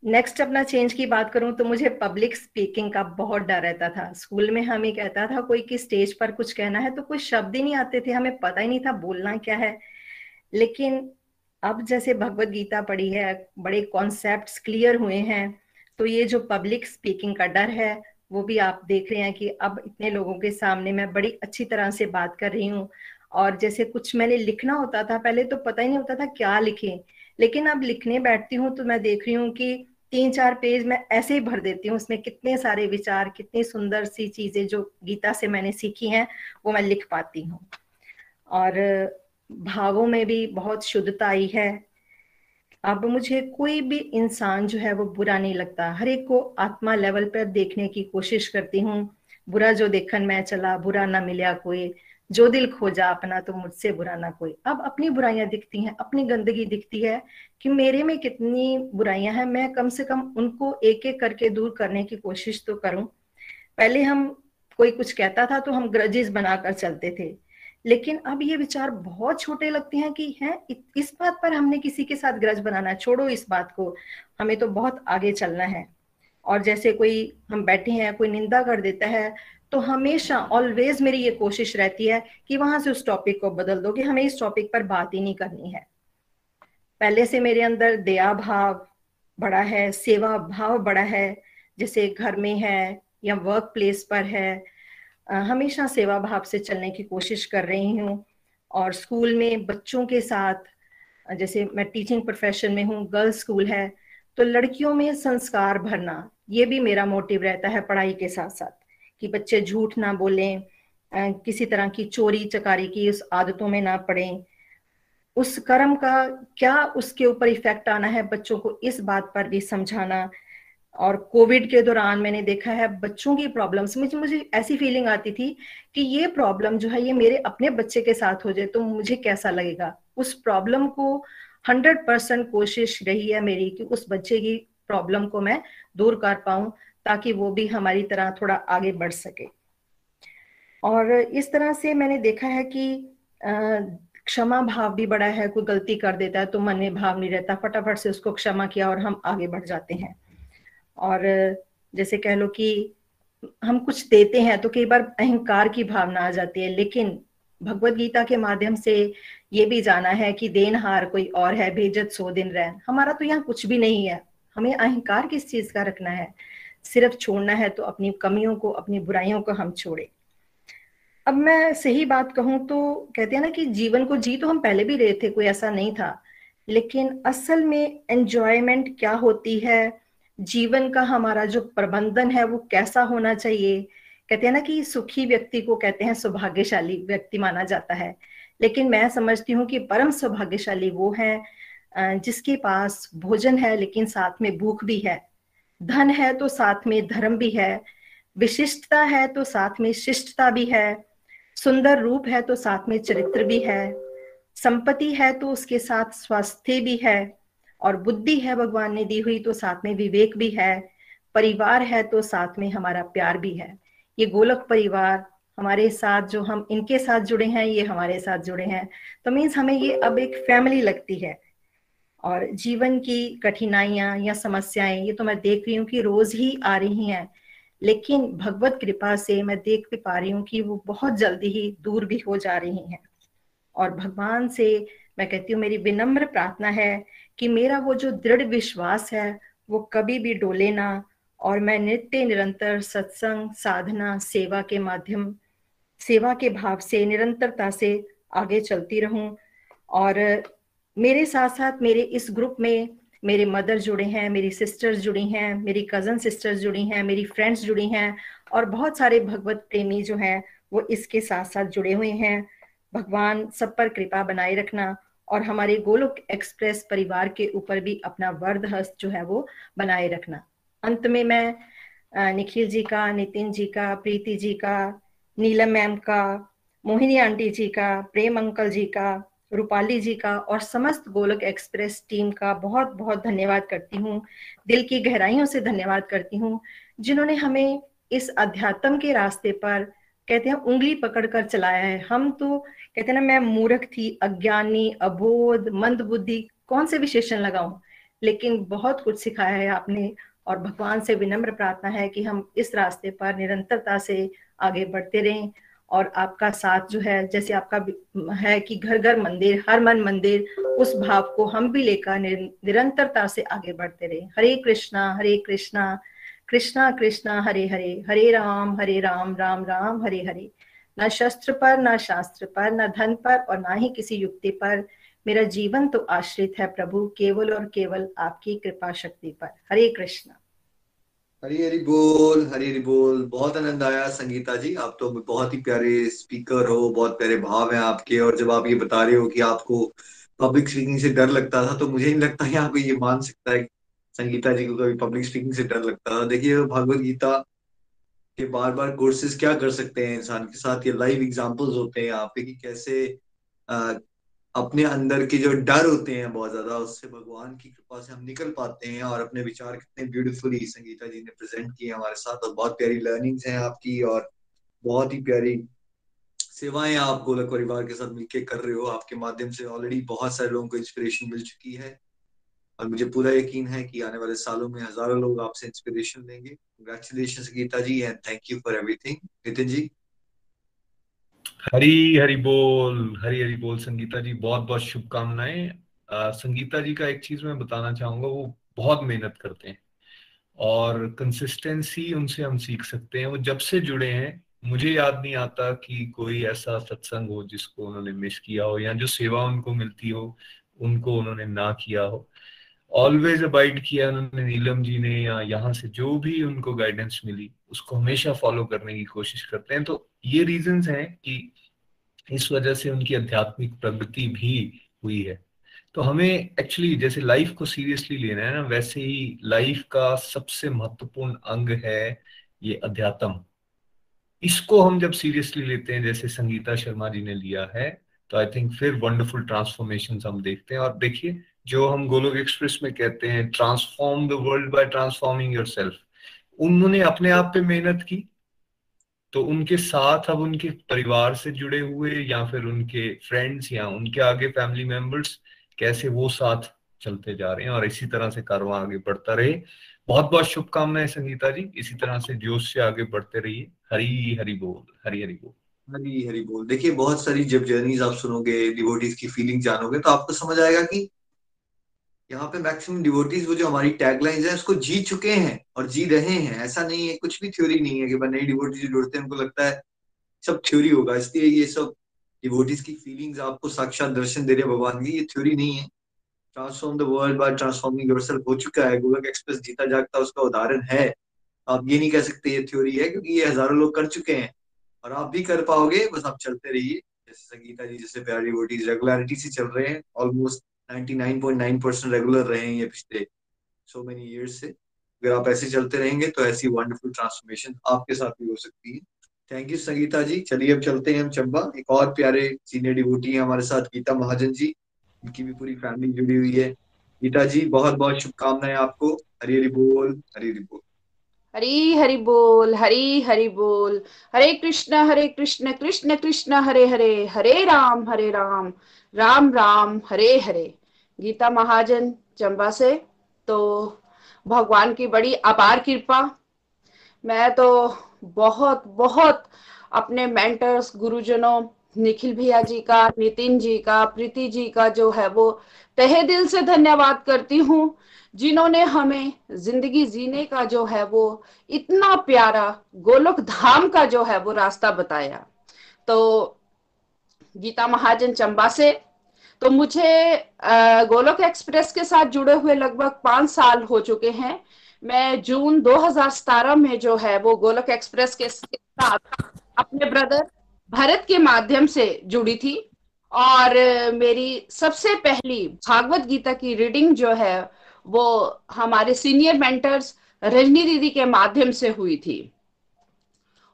नेक्स्ट अपना चेंज की बात करूँ तो मुझे पब्लिक स्पीकिंग का बहुत डर रहता था। स्कूल में हमें कहता था, कोई की स्टेज पर कुछ कहना है? तो कोई शब्द ही नहीं आते थे, हमें पता ही नहीं था बोलना क्या है। लेकिन अब जैसे भगवत गीता पढ़ी है, बड़े कॉन्सेप्ट क्लियर हुए हैं तो ये जो पब्लिक स्पीकिंग का डर है, वो भी आप देख रहे हैं कि अब इतने लोगों के सामने मैं बड़ी अच्छी तरह से बात कर रही हूँ। और जैसे कुछ मैंने लिखना होता था, पहले तो पता ही नहीं होता था क्या लिखे। लेकिन अब लिखने बैठती हूँ तो मैं देख रही हूँ कि तीन चार पेज मैं ऐसे ही भर देती हूँ, उसमें कितने सारे विचार, कितनी सुंदर सी चीज़ें जो गीता से मैंने सीखी हैं, वो मैं लिख पाती हूँ। और भावों में भी बहुत शुद्धता आई है। अब मुझे कोई भी इंसान जो है, वो बुरा नहीं लगता। हर एक को आत्मा लेवल पर देखने की कोशिश करती हूँ। बुरा जो देखन मैं चला, बुरा ना मिला कोई। जो दिल खोजा अपना तो मुझसे बुरा ना कोई। अब अपनी बुराइयाँ दिखती हैं, अपनी गंदगी दिखती है कि मेरे में कितनी बुराइयाँ हैं। मैं कम से कम उनको एक एक करके दूर करने की कोशिश तो करूँ। पहले हम कोई कुछ कहता था तो हम ग्रजेस बनाकर चलते थे। लेकिन अब ये विचार बहुत छोटे लगते हैं कि हैं इस बात पर हमने किसी के साथ ग्रज बनाना छोड़ो इस बात को। हमें तो बहुत आगे चलना है। और जैसे कोई हम बैठे हैं, कोई निंदा कर देता है तो हमेशा ऑलवेज मेरी ये कोशिश रहती है कि वहाँ से उस टॉपिक को बदल दो कि हमें इस टॉपिक पर बात ही नहीं करनी है। पहले से मेरे अंदर दया भाव बड़ा है, सेवा भाव बड़ा है, जैसे घर में है या वर्क प्लेस पर है हमेशा सेवा भाव से चलने की कोशिश कर रही हूँ। और स्कूल में बच्चों के साथ जैसे मैं टीचिंग प्रोफेशन में हूँ गर्ल्स स्कूल है तो लड़कियों में संस्कार भरना, ये भी मेरा मोटिव रहता है पढ़ाई के साथ साथ कि बच्चे झूठ ना बोलें किसी तरह की चोरी चकारी की उस आदतों में ना पड़े। उस कर्म का क्या उसके ऊपर इफ़ेक्ट आना है बच्चों को इस बात पर भी समझाना? और कोविड के दौरान मैंने देखा है बच्चों की प्रॉब्लम्स मुझे मुझे ऐसी फीलिंग आती थी कि ये प्रॉब्लम जो है ये मेरे अपने बच्चे के साथ हो जाए तो मुझे कैसा लगेगा? उस प्रॉब्लम को हंड्रेड परसेंट कोशिश रही है मेरी कि उस बच्चे की प्रॉब्लम को मैं दूर कर पाऊँ। ताकि वो भी हमारी तरह थोड़ा आगे बढ़ सके। और इस तरह से मैंने देखा है कि क्षमा भाव भी बड़ा है, कोई गलती कर देता है तो मन में भाव नहीं रहता, फटाफट से उसको क्षमा किया और हम आगे बढ़ जाते हैं। और जैसे कह लो कि हम कुछ देते हैं तो कई बार अहंकार की भावना आ जाती है, लेकिन भगवत गीता के माध्यम से ये भी जाना है कि देनहार कोई और है, भेजत सो दिन रह हमारा तो यहाँ कुछ भी नहीं है, हमें अहंकार किस चीज़ का रखना है? सिर्फ़ छोड़ना है तो अपनी कमियों को, अपनी बुराइयों को हम छोड़े। अब मैं सही बात कहूँ तो कहते हैं ना कि जीवन को जी तो हम पहले भी रहे थे, कोई ऐसा नहीं था। लेकिन असल में एंजॉयमेंट क्या होती है? जीवन का हमारा जो प्रबंधन है, वो कैसा होना चाहिए? कहते हैं ना कि सुखी व्यक्ति को कहते हैं सौभाग्यशाली व्यक्ति माना जाता है। लेकिन मैं समझती हूँ कि परम सौभाग्यशाली वो है जिसके पास भोजन है, लेकिन साथ में भूख भी है। धन है तो साथ में धर्म भी है, विशिष्टता है तो साथ में शिष्टता भी है, सुंदर रूप है तो साथ में चरित्र भी है, संपत्ति है तो उसके साथ स्वास्थ्य भी है, और बुद्धि है भगवान ने दी हुई तो साथ में विवेक भी है, परिवार है तो साथ में हमारा प्यार भी है। ये गोलक परिवार हमारे साथ जो हम इनके साथ जुड़े हैं, ये हमारे साथ जुड़े हैं। तो मीन्स हमें ये अब एक फैमिली लगती है। और जीवन की कठिनाइयाँ या समस्याएँ, ये तो मैं देख रही हूँ कि रोज ही आ रही हैं, लेकिन भगवत कृपा से मैं देख भी पा रही हूँ कि वो बहुत जल्दी ही दूर भी हो जा रही हैं। और भगवान से मैं कहती हूँ, मेरी विनम्र प्रार्थना है कि मेरा वो जो दृढ़ विश्वास है, वो कभी भी डोले ना, और मैं नित्य निरंतर सत्संग, साधना, सेवा के माध्यम, सेवा के भाव से, निरंतरता से आगे चलती रहूँ। और मेरे साथ साथ मेरे इस ग्रुप में मेरे मदर जुड़े हैं, मेरी सिस्टर्स जुड़ी हैं, मेरी कज़न सिस्टर्स जुड़ी हैं, मेरी फ्रेंड्स जुड़ी हैं और बहुत सारे भगवत प्रेमी जो हैं वो इसके साथ साथ जुड़े हुए हैं। भगवान सब पर कृपा बनाए रखना और हमारे गोलोक एक्सप्रेस परिवार के ऊपर भी अपना वर्द हस्त जो है वो बनाए रखना। अंत में मैं निखिल जी का, नितिन जी का, प्रीति जी का, नीलम मैम का, मोहिनी आंटी जी का, प्रेम अंकल जी का रूपाली जी का और समस्त गोलक एक्सप्रेस टीम का बहुत बहुत धन्यवाद करती हूँ। दिल की गहराइयों से धन्यवाद करती हूँ, जिन्होंने हमें इस अध्यात्म के रास्ते पर, कहते हैं, उंगली पकड़कर चलाया है। हम तो कहते हैं ना, मैं मूर्ख थी, अज्ञानी, अबोध, मंद बुद्धि, कौन से विशेषण लगाऊँ? लेकिन बहुत कुछ सिखाया है आपने, और भगवान से विनम्र प्रार्थना है कि हम इस रास्ते पर निरंतरता से आगे बढ़ते रहें। और आपका साथ जो है, जैसे आपका है कि घर घर मंदिर, हर मन मंदिर, उस भाव को हम भी लेकर निरंतरता से आगे बढ़ते रहे। हरे कृष्णा हरे कृष्णा कृष्णा कृष्णा, हरे हरे हरे राम हरे राम राम राम, हरे हरे। न शस्त्र पर, न शास्त्र पर, न धन पर और ना ही किसी युक्ति पर मेरा जीवन तो आश्रित है प्रभु, केवल और केवल आपकी कृपा शक्ति पर। हरे कृष्णा। हरी हरी बोल, हरी हरी बोल। बहुत आनंद आया संगीता जी। आप तो बहुत ही प्यारे स्पीकर हो, बहुत प्यारे भाव हैं आपके। और जब आप ये बता रहे हो कि आपको पब्लिक स्पीकिंग से डर लगता था तो मुझे नहीं लगता यहाँ कोई ये मान सकता है। संगीता जी को कभी पब्लिक स्पीकिंग से डर लगता था। देखिए, भगवत गीता के बार बार कोर्सेज क्या कर सकते हैं इंसान के साथ? ये लाइव एग्जाम्पल्स होते हैं यहाँ पे कि कैसे अपने अंदर के जो डर होते हैं बहुत ज़्यादा, उससे भगवान की कृपा से हम निकल पाते हैं और अपने विचार कितने ब्यूटीफुली संगीता जी ने प्रेजेंट किए हमारे साथ। और बहुत प्यारी लर्निंग्स हैं आपकी और बहुत ही प्यारी सेवाएँ आप गोलक परिवार के साथ मिलकर कर रहे हो। आपके माध्यम से ऑलरेडी बहुत सारे लोगों को इंस्पिरेशन मिल चुकी है। और मुझे पूरा यकीन है कि आने वाले सालों में हज़ारों लोग आपसे इंस्पिरेशन लेंगे। Congratulation Geeta ji and thank you for everything Nitin ji Hari Hari बोल, हरी हरी बोल संगीता जी बहुत बहुत शुभकामनाएँ संगीता जी का एक चीज़ मैं बताना चाहूँगा, वो बहुत मेहनत करते हैं और कंसिस्टेंसी उनसे हम सीख सकते हैं। वो जब से जुड़े हैं, मुझे याद नहीं आता कि कोई ऐसा सत्संग हो जिसको उन्होंने मिस किया हो या जो सेवा उनको मिलती हो, उनको उन्होंने ना किया हो। ऑलवेज अबाइड किया उन्होंने, नीलम जी ने या यहाँ से जो भी उनको गाइडेंस मिली, उसको हमेशा फॉलो करने की कोशिश करते हैं। तो ये रीजन हैं कि इस वजह से उनकी आध्यात्मिक प्रगति भी हुई है। तो हमें एक्चुअली जैसे लाइफ को सीरियसली लेना है ना, वैसे ही लाइफ का सबसे महत्वपूर्ण अंग है ये अध्यात्म। इसको हम जब सीरियसली लेते हैं, जैसे संगीता शर्मा जी ने लिया है तो आई थिंक फिर वंडरफुल ट्रांसफॉर्मेशन हम देखते हैं। और देखिए जो हम गोलोक एक्सप्रेस में कहते हैं transform the world by transforming yourself उन्होंने अपने आप पे मेहनत की तो उनके साथ अब उनके परिवार से जुड़े हुए या फिर उनके फ्रेंड्स या उनके आगे फैमिली मेंबर्स कैसे वो साथ चलते जा रहे हैं और इसी तरह से कारवा आगे बढ़ता रहे। बहुत बहुत शुभकामनाएँ संगीता जी, इसी तरह से जोश से आगे बढ़ते रहिए। हरी हरी बोल, हरी हरी बोल। हरी हरी बोल। देखिए, बहुत सारी जब जर्नीज आप सुनोगे डिवोटीज की फीलिंग जानोगे तो आपको समझ आएगा कि यहाँ पे मैक्सिमम डिवोटीज वो जो हमारी टैगलाइंस है, उसको जी चुके हैं और जी रहे हैं। ऐसा नहीं है, कुछ भी थ्योरी नहीं है कि भाई नई डिवोटीज जुड़ते हैं, उनको लगता है सब थ्योरी होगा। इसलिए ये सब डिवोटीज की फीलिंग्स आपको साक्षात दर्शन दे रहे भगवान की। ये थ्योरी नहीं है। Transform the world by transforming yourself हो चुका है। गोलक एक्सप्रेस जीता जागता उसका उदाहरण है। आप ये नहीं कह सकते ये थ्योरी है क्योंकि ये हज़ारों लोग कर चुके हैं। और आप भी कर पाओगे, बस आप चलते रहिए। जैसे संगीता जी, जैसे प्यारी वोटीज रेगुलरिटी से चल रहे हैं। ऑलमोस्ट 99.9 परसेंट रेगुलर रहे हैं ये पिछले सो मेनी ईयर्स से। अगर आप ऐसे चलते रहेंगे तो ऐसी वंडरफुल ट्रांसफॉर्मेशन आपके साथ भी हो सकती है। Thank you Sangeeta ji. चलिए, अब चलते हैं हम चंबा। एक और प्यारे सीनियर डिवोटी हैं हमारे साथ, गीता महाजन जी। उनकी भी पूरी फैमिली जुड़ी हुई है। गीता जी बहुत बहुत शुभकामनाएँ आपको। हरी हरी बोल, हरी हरी बोल। हरी हरि बोल, हरी हरि बोल। हरे कृष्ण हरे कृष्ण कृष्ण कृष्ण, हरे हरे। हरे राम हरे राम। राम राम, हरे हरे। गीता महाजन, चंबा से। तो भगवान की बड़ी अपार कृपा। मैं तो बहुत बहुत अपने मेंटर्स गुरुजनों, निखिल भैया जी का, नितिन जी का, प्रीति जी का जो है वो तहे दिल से धन्यवाद करती हूँ, जिन्होंने हमें ज़िंदगी जीने का जो है वो इतना प्यारा गोलोक धाम का जो है वो रास्ता बताया। तो गीता महाजन, चंबा से। तो मुझे गोलोक एक्सप्रेस के साथ जुड़े हुए लगभग पाँच साल हो चुके हैं। मैं जून 2017 में जो है, वो गोलोक एक्सप्रेस के साथ अपने ब्रदर भरत के माध्यम से जुड़ी थी। और मेरी सबसे पहली भागवत गीता की रीडिंग जो है, वो हमारे सीनियर मेंटर्स रजनी दीदी के माध्यम से हुई थी।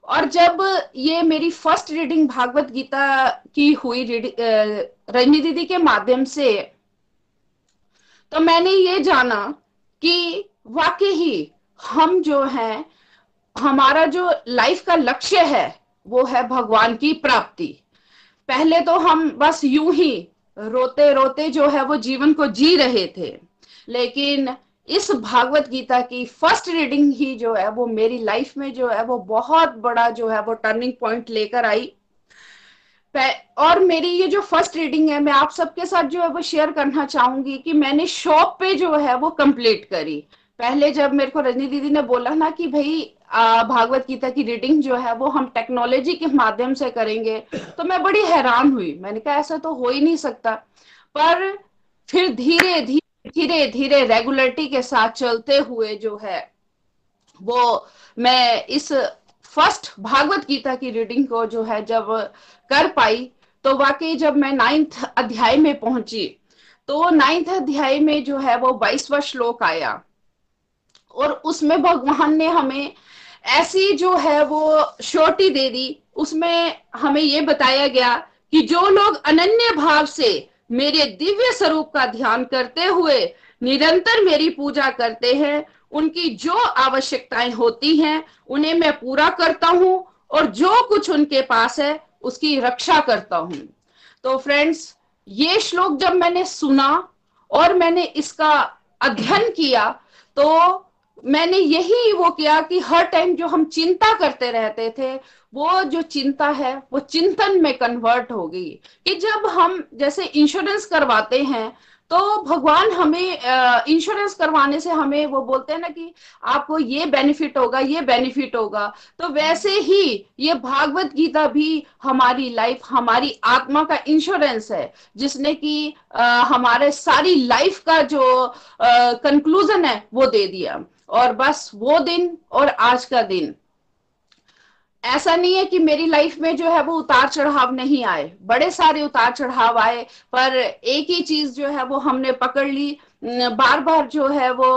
और जब ये मेरी फ़र्स्ट रीडिंग भागवत गीता की हुई रजनी दीदी के माध्यम से तो मैंने ये जाना कि वाकई ही हम जो हैं, हमारा जो लाइफ का लक्ष्य है, वो है भगवान की प्राप्ति। पहले तो हम बस यूँ ही रोते रोते जो है वो जीवन को जी रहे थे। लेकिन इस भागवत गीता की फ़र्स्ट रीडिंग ही जो है, वो मेरी लाइफ में जो है, वो बहुत बड़ा जो है, वो टर्निंग पॉइंट लेकर आई। और मेरी ये जो फ़र्स्ट रीडिंग है, मैं आप सबके साथ जो है, वो शेयर करना चाहूँगी कि मैंने शॉप पे जो है, वो कंप्लीट करी। पहले जब मेरे को रजनी दीदी ने बोला ना कि भाई भागवत गीता की रीडिंग जो है, वो हम टेक्नोलॉजी के माध्यम से करेंगे तो मैं बड़ी हैरान हुई। मैंने कहा, ऐसा तो हो ही नहीं सकता। पर फिर धीरे धीरे धीरे धीरे रेगुलरिटी के साथ चलते हुए जो है, वो मैं इस फ़र्स्ट भागवत गीता की रीडिंग को जो है जब कर पाई तो वाकई जब मैं नाइन्थ अध्याय में पहुँची तो नाइन्थ अध्याय में जो है वो बाईसवा श्लोक आया। और उसमें भगवान ने हमें ऐसी जो है वो श्योरिटी दे दी, उसमें हमें ये बताया गया कि जो लोग अनन्य भाव से मेरे दिव्य स्वरूप का ध्यान करते हुए निरंतर मेरी पूजा करते हैं। उनकी जो आवश्यकताएँ होती हैं, उन्हें मैं पूरा करता हूँ और जो कुछ उनके पास है, उसकी रक्षा करता हूँ। तो फ्रेंड्स ये श्लोक जब मैंने सुना और मैंने इसका अध्ययन किया तो मैंने यही वो किया कि हर टाइम जो हम चिंता करते रहते थे, वो जो चिंता है, वो चिंतन में कन्वर्ट हो गई। कि जब हम जैसे इंश्योरेंस करवाते हैं तो भगवान हमें इंश्योरेंस करवाने से हमें वो बोलते हैं ना कि आपको ये बेनिफिट होगा, ये बेनिफिट होगा। तो वैसे ही ये भागवत गीता भी हमारी लाइफ हमारी आत्मा का इंश्योरेंस है, जिसने कि हमारे सारी लाइफ का जो कंक्लूजन है, वो दे दिया। और बस वो दिन और आज का दिन। ऐसा नहीं है कि मेरी लाइफ में जो है वो उतार चढ़ाव नहीं आए। बड़े सारे उतार चढ़ाव आए पर एक ही चीज़ जो है वो हमने पकड़ ली। बार बार जो है वो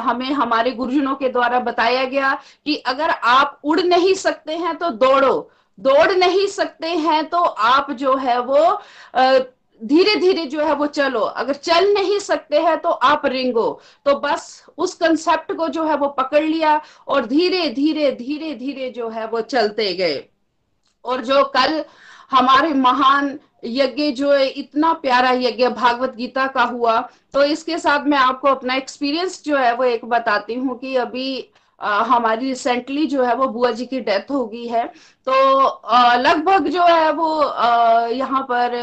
हमें हमारे गुरुजनों के द्वारा बताया गया कि अगर आप उड़ नहीं सकते हैं तो दौड़ो। दौड़ नहीं सकते हैं तो आप जो है वो आ, धीरे धीरे जो है वो चलो। अगर चल नहीं सकते हैं तो आप रिंगो। तो बस उस कंसेप्ट को जो है वो पकड़ लिया और धीरे धीरे धीरे धीरे जो है वो चलते गए। और जो कल हमारे महान यज्ञ जो है इतना प्यारा यज्ञ भागवत गीता का हुआ तो इसके साथ मैं आपको अपना एक्सपीरियंस जो है वो एक बताती हूँ कि अभी आ, हमारी रिसेंटली जो है वो बुआ जी की डेथ हो गई है। तो लगभग जो है वो यहाँ पर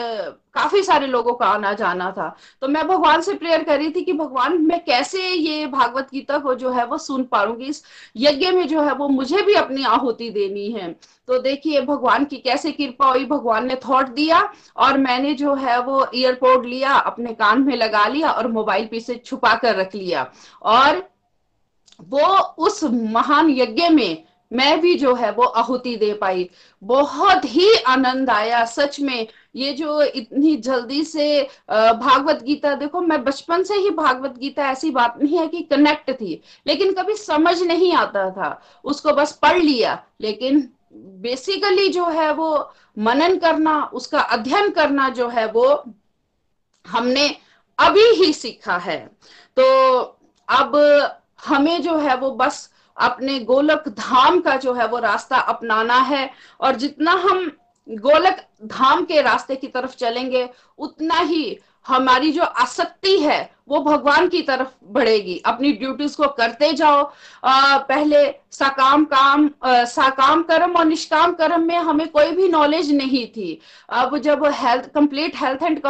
काफ़ी सारे लोगों का आना जाना था। तो मैं भगवान से प्रेयर कर रही थी कि भगवान, मैं कैसे ये भागवत गीता को जो है वो सुन पाऊँगी? इस यज्ञ में जो है वो मुझे भी अपनी आहुति देनी है। तो देखिए, भगवान की कैसे कृपा हुई? भगवान ने थॉट दिया और मैंने जो है वो ईयरपोर्ट लिया, अपने कान में लगा लिया और मोबाइल पीछे छुपा कर रख लिया। और वो उस महान यज्ञ में मैं भी जो है वो आहुति दे पाई। बहुत ही आनंद आया, सच में। ये जो इतनी जल्दी से भागवत गीता, देखो मैं बचपन से ही भागवत गीता ऐसी बात नहीं है कि कनेक्ट थी, लेकिन कभी समझ नहीं आता था। उसको बस पढ़ लिया, लेकिन बेसिकली जो है वो मनन करना, उसका अध्ययन करना जो है वो हमने अभी ही सीखा है। तो अब हमें जो है वो बस अपने गोलक धाम का जो है वो रास्ता अपनाना है, और जितना हम गोलक धाम के रास्ते की तरफ़ चलेंगे उतना ही हमारी जो आसक्ति है वो भगवान की तरफ़ बढ़ेगी। अपनी ड्यूटीज़ को करते जाओ। आ, पहले सकाम काम आ, साकाम कर्म और निष्काम कर्म में हमें कोई भी नॉलेज नहीं थी। अब जब health complete health and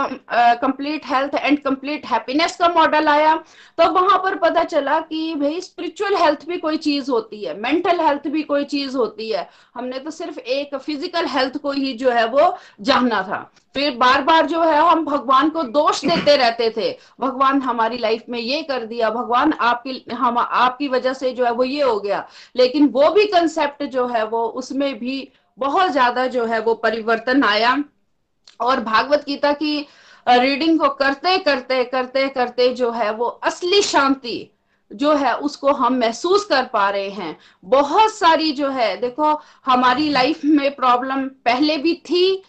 complete health and complete happiness का मॉडल आया तो वहाँ पर पता चला कि भाई स्पिरिचुअल हेल्थ भी कोई चीज़ होती है मेंटल हेल्थ भी कोई चीज़ होती है। हमने तो सिर्फ़ एक फ़िज़िकल हेल्थ को ही जो है वो जानना था। फिर बार बार जो है हम भगवान को दोष देते रहते थे। भगवान हमारी लाइफ में ये कर दिया, भगवान आपकी, हम, आपकी वजह से जो है वो ये हो गया। लेकिन वो भी कंसेप्ट जो है वो, उसमें भी बहुत ज़्यादा जो है वो परिवर्तन आया। और भागवत गीता की रीडिंग को करते करते करते करते जो है वो असली शांति जो है उसको हम महसूस कर पा रहे हैं। बहुत सारी जो है, देखो, हमारी लाइफ में प्रॉब्लम पहले भी थी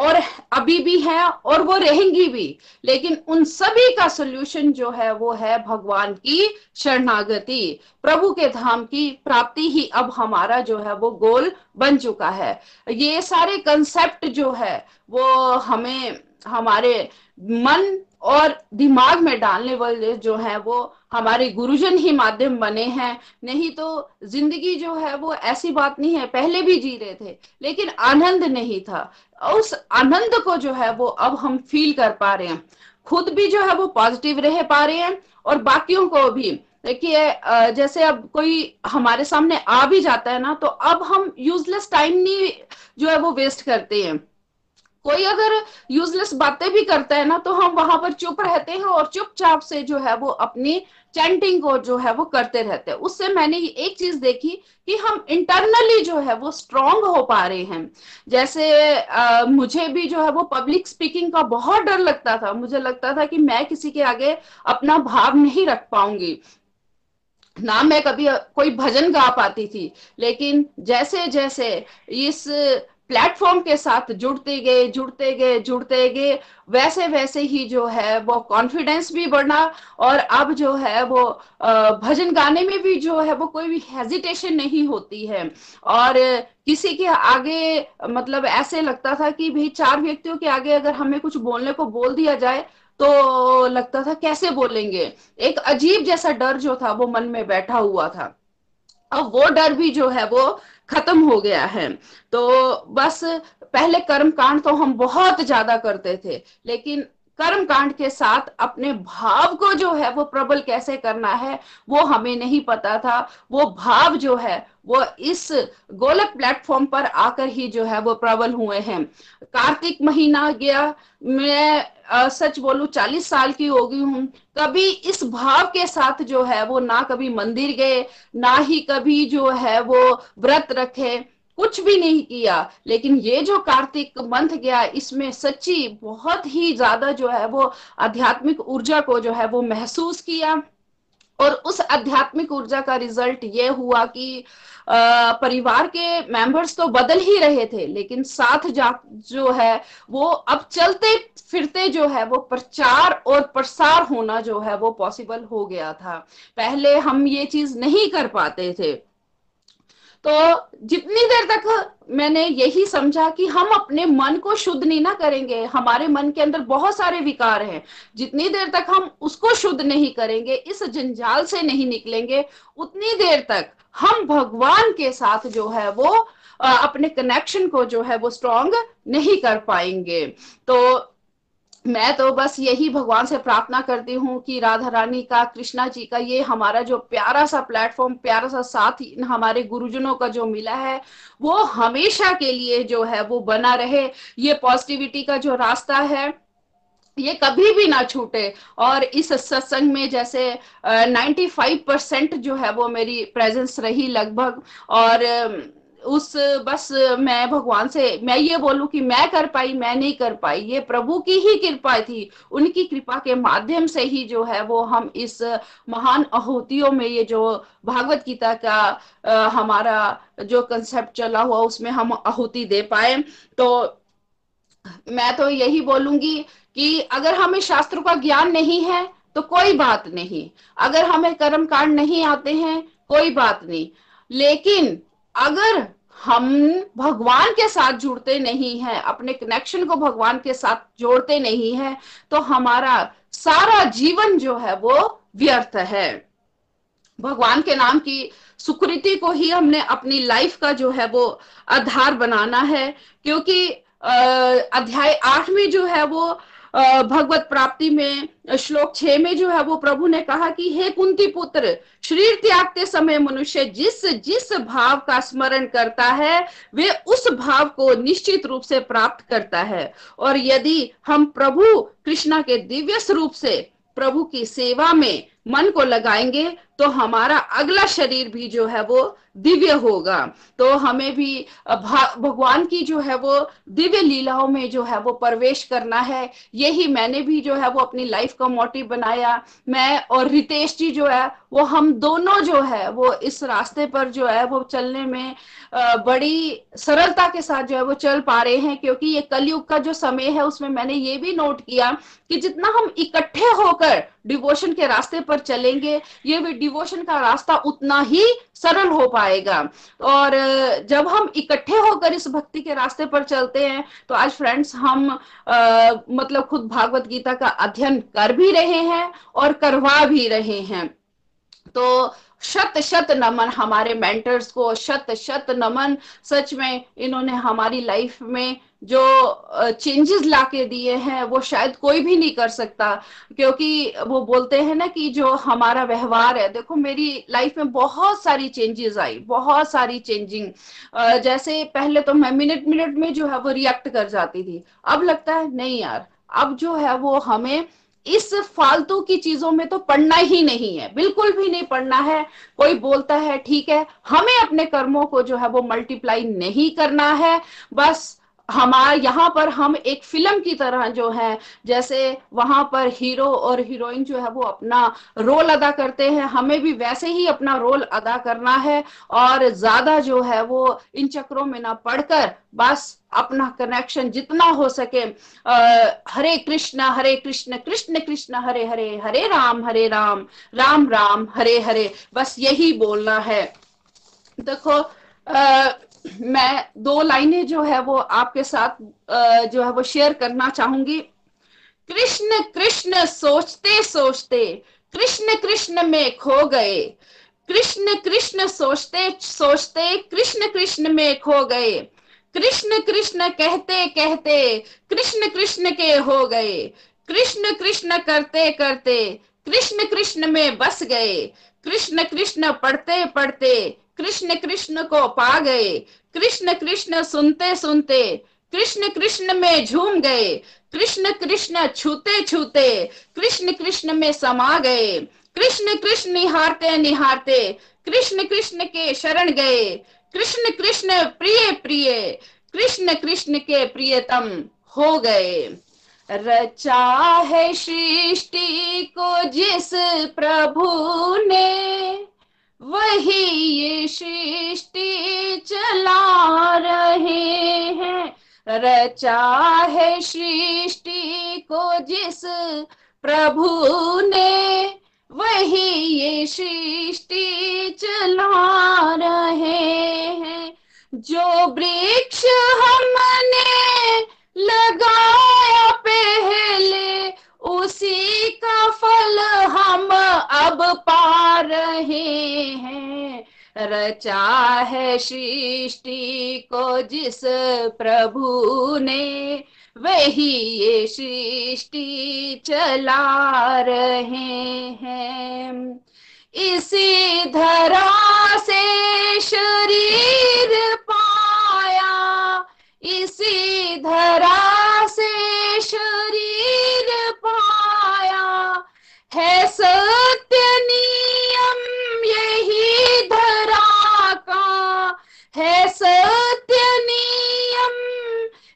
और अभी भी है और वो रहेंगी भी। लेकिन उन सभी का सोल्यूशन जो है, वो है भगवान की शरणागति। प्रभु के धाम की प्राप्ति ही अब हमारा जो है, वो गोल बन चुका है। ये सारे कंसेप्ट जो है, वो हमें, हमारे मन और दिमाग में डालने वाले जो है वो हमारे गुरुजन ही माध्यम बने हैं। नहीं तो ज़िंदगी जो है वो ऐसी बात नहीं है, पहले भी जी रहे थे, लेकिन आनंद नहीं था। उस आनंद को जो है वो अब हम फील कर पा रहे हैं। खुद भी जो है वो पॉजिटिव रह पा रहे हैं और बाकियों को भी। देखिए जैसे अब कोई हमारे सामने आ भी जाता है ना तो अब हम यूजलेस टाइम नहीं जो है वो वेस्ट करते हैं। कोई अगर यूजलेस बातें भी करता है ना तो हम वहाँ पर चुप रहते हैं और चुपचाप से जो है वो अपनी चैंटिंग को जो है वो करते रहते हैं। उससे मैंने एक चीज़ देखी कि हम इंटरनली जो है वो स्ट्रांग हो पा रहे हैं। जैसे आ, मुझे भी जो है वो पब्लिक स्पीकिंग का बहुत डर लगता था। मुझे लगता था कि मैं किसी के आगे अपना भाव नहीं रख पाऊँगी। ना मैं कभी कोई भजन गा पाती थी। लेकिन जैसे जैसे इस प्लेटफॉर्म के साथ जुड़ते गए जुड़ते गए जुड़ते गए, वैसे वैसे ही जो है वो कॉन्फिडेंस भी बढ़ा और अब जो है वो भजन गाने में भी जो है वो कोई भी हेजिटेशन नहीं होती है। और किसी के आगे मतलब ऐसे लगता था कि भाई चार व्यक्तियों के आगे अगर हमें कुछ बोलने को बोल दिया जाए तो लगता था कैसे बोलेंगे? एक अजीब जैसा डर जो था वो मन में बैठा हुआ था। अब वो डर भी जो है वो खत्म हो गया है। तो बस पहले कर्म कांड तो हम बहुत ज़्यादा करते थे, लेकिन कर्म कांड के साथ अपने भाव को जो है वो प्रबल कैसे करना है, वो हमें नहीं पता था। वो भाव जो है, वो इस गोलक प्लेटफॉर्म पर आकर ही जो है वो प्रबल हुए हैं। कार्तिक महीना गया, मैं आ, सच बोलू चालीस साल की हो गई हूँ। कभी इस भाव के साथ जो है वो ना कभी मंदिर गए ना ही कभी जो है वो व्रत रखे। कुछ भी नहीं किया। लेकिन ये जो कार्तिक मंथ गया इसमें सच्ची बहुत ही ज़्यादा जो है वो आध्यात्मिक ऊर्जा को जो है वो महसूस किया। और उस आध्यात्मिक ऊर्जा का रिज़ल्ट ये हुआ कि परिवार के मेंबर्स तो बदल ही रहे थे लेकिन साथ जा जो है वो अब चलते फिरते जो है वो प्रचार और प्रसार होना जो है वो पॉसिबल हो गया था। पहले हम ये चीज़ नहीं कर पाते थे। तो जितनी देर तक मैंने यही समझा कि हम अपने मन को शुद्ध नहीं ना करेंगे, हमारे मन के अंदर बहुत सारे विकार हैं। जितनी देर तक हम उसको शुद्ध नहीं करेंगे, इस जंजाल से नहीं निकलेंगे, उतनी देर तक हम भगवान के साथ जो है वो अपने कनेक्शन को जो है वो स्ट्रॉन्ग नहीं कर पाएँगे। तो मैं तो बस यही भगवान से प्रार्थना करती हूँ कि राधा रानी का, कृष्णा जी का, ये हमारा जो प्यारा सा प्लेटफॉर्म प्यारा सा साथ इन हमारे गुरुजनों का जो मिला है, वो हमेशा के लिए जो है, वो बना रहे। ये पॉजिटिविटी का जो रास्ता है, ये कभी भी ना छूटे। और इस सत्संग में जैसे नाइन्टी फाइव परसेंट जो है, वो मेरी प्रेजेंस रही लगभग। और उस बस मैं भगवान से मैं ये बोलूँ कि मैं कर पाई मैं नहीं कर पाई ये प्रभु की ही कृपा थी। उनकी कृपा के माध्यम से ही जो है वो हम इस महान आहुतियों में ये जो भागवत गीता का आ, हमारा जो कंसेप्ट चला हुआ उसमें हम आहुति दे पाए। तो मैं तो यही बोलूँगी कि अगर हमें शास्त्रों का ज्ञान नहीं है तो कोई बात नहीं। अगर हमें कर्म कांड नहीं आते हैं कोई बात नहीं। लेकिन अगर हम भगवान के साथ जुड़ते नहीं हैं, अपने कनेक्शन को भगवान के साथ जोड़ते नहीं हैं तो हमारा सारा जीवन जो है वो व्यर्थ है। भगवान के नाम की सुकृति को ही हमने अपनी लाइफ का जो है वो आधार बनाना है, क्योंकि अध्याय आठ में जो है वो भगवत प्राप्ति में श्लोक छह में जो है वो प्रभु ने कहा कि, हे कुंती पुत्र, शरीर त्यागते समय मनुष्य जिस जिस भाव का स्मरण करता है, वे उस भाव को निश्चित रूप से प्राप्त करता है। और यदि हम प्रभु कृष्णा के दिव्य स्वरूप से, प्रभु की सेवा में मन को लगाएँगे तो हमारा अगला शरीर भी जो है वो दिव्य होगा। तो हमें भी भगवान की जो है वो दिव्य लीलाओं में जो है वो प्रवेश करना है। यही मैंने भी जो है वो अपनी लाइफ का मोटिव बनाया। मैं और रितेश जी जो है, वो हम दोनों जो है वो इस रास्ते पर जो है वो चलने में बड़ी सरलता के साथ जो है वो चल पा रहे हैं, क्योंकि ये कलयुग का जो समय है, उसमें मैंने ये भी नोट किया कि जितना हम इकट्ठे होकर डिवोशन के रास्ते पर चलेंगे ये भी डिवोशन का रास्ता उतना ही सरल हो पाएगा। और जब हम इकट्ठे होकर इस भक्ति के रास्ते पर चलते हैं तो आज फ्रेंड्स हम आ, मतलब खुद भागवत गीता का अध्ययन कर भी रहे हैं और करवा भी रहे हैं। तो शत शत नमन हमारे मेंटर्स को शत शत नमन सच में इन्होंने हमारी लाइफ में जो चेंजेस लाके दिए हैं, वो शायद कोई भी नहीं कर सकता। क्योंकि वो बोलते हैं ना कि जो हमारा व्यवहार है, देखो मेरी लाइफ में बहुत सारी चेंजेस आई, बहुत सारी चेंजिंग जैसे पहले तो मैं मिनट मिनट में जो है वो रिएक्ट कर जाती थी। अब लगता है, नहीं यार, अब जो है वो हमें इस फालतू की चीज़ों में तो पढ़ना ही नहीं है, बिल्कुल भी नहीं पढ़ना है। कोई बोलता है, ठीक है, हमें अपने कर्मों को जो है वो मल्टीप्लाई नहीं करना है, बस हमारे यहाँ पर हम एक फ़िल्म की तरह जो है जैसे वहाँ पर हीरो और हीरोइन जो है वो अपना रोल अदा करते हैं। हमें भी वैसे ही अपना रोल अदा करना है और ज़्यादा जो है वो इन चक्रों में ना पढ़कर बस अपना कनेक्शन जितना हो सके आ, हरे कृष्ण हरे कृष्ण कृष्ण कृष्ण हरे हरे हरे राम हरे राम राम राम हरे हरे बस यही बोलना है। देखो आ, मैं दो लाइनें जो है वो आपके साथ जो है वो शेयर करना चाहूँगी। कृष्ण कृष्ण सोचते सोचते, कृष्ण कृष्ण में खो गए। कृष्ण कृष्ण सोचते सोचते, कृष्ण कृष्ण में खो गए। कृष्ण कृष्ण कहते कहते, कृष्ण कृष्ण के हो गए। कृष्ण कृष्ण करते करते, कृष्ण कृष्ण में बस गए। कृष्ण कृष्ण पढ़ते पढ़ते कृष्ण कृष्ण को पा गए। कृष्ण कृष्ण सुनते सुनते, कृष्ण कृष्ण में झूम गए। कृष्ण कृष्ण छूते छूते, कृष्ण कृष्ण में समा गए। कृष्ण कृष्ण निहारते निहारते, कृष्ण कृष्ण के शरण गए। कृष्ण कृष्ण प्रिय प्रिय, कृष्ण कृष्ण के प्रियतम हो गए। रचा है सृष्टि को जिस प्रभु ने वही ये सृष्टि चला रहे हैं। रचा है सृष्टि को जिस प्रभु ने, वही ये सृष्टि चला रहे हैं। जो वृक्ष हमने लगाया पहले उसी का फल हम अब पा रहे हैं। रचा है सृष्टि को जिस प्रभु ने, वही ये सृष्टि चला रहे हैं। इसी धरा से शरीर पाया, इसी धरा है सत्य नियम, यही धरा का है सत्य नियम,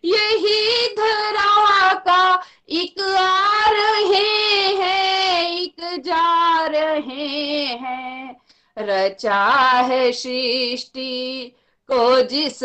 यही धरा का एक आ रहे हैं, एक जा रहे हैं। रचा है सृष्टि को जिस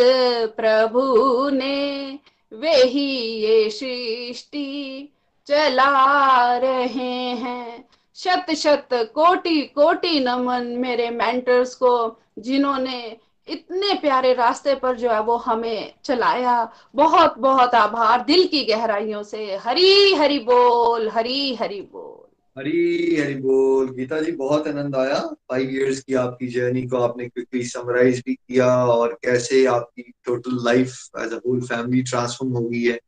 प्रभु ने, वही ये सृष्टि। चला रहे हैं। शत शत कोटि कोटि नमन मेरे मेंटर्स को, जिन्होंने इतने प्यारे रास्ते पर जो है वो हमें चलाया। बहुत बहुत आभार दिल की गहराइयों से। हरी हरी बोल, हरी हरी बोल। हरी हरी बोल। गीता जी, बहुत आनंद आया। फाइव इयर्स की आपकी जर्नी को आपने क्विकली समराइज भी किया और कैसे आपकी total life as a whole family transform हो गई है।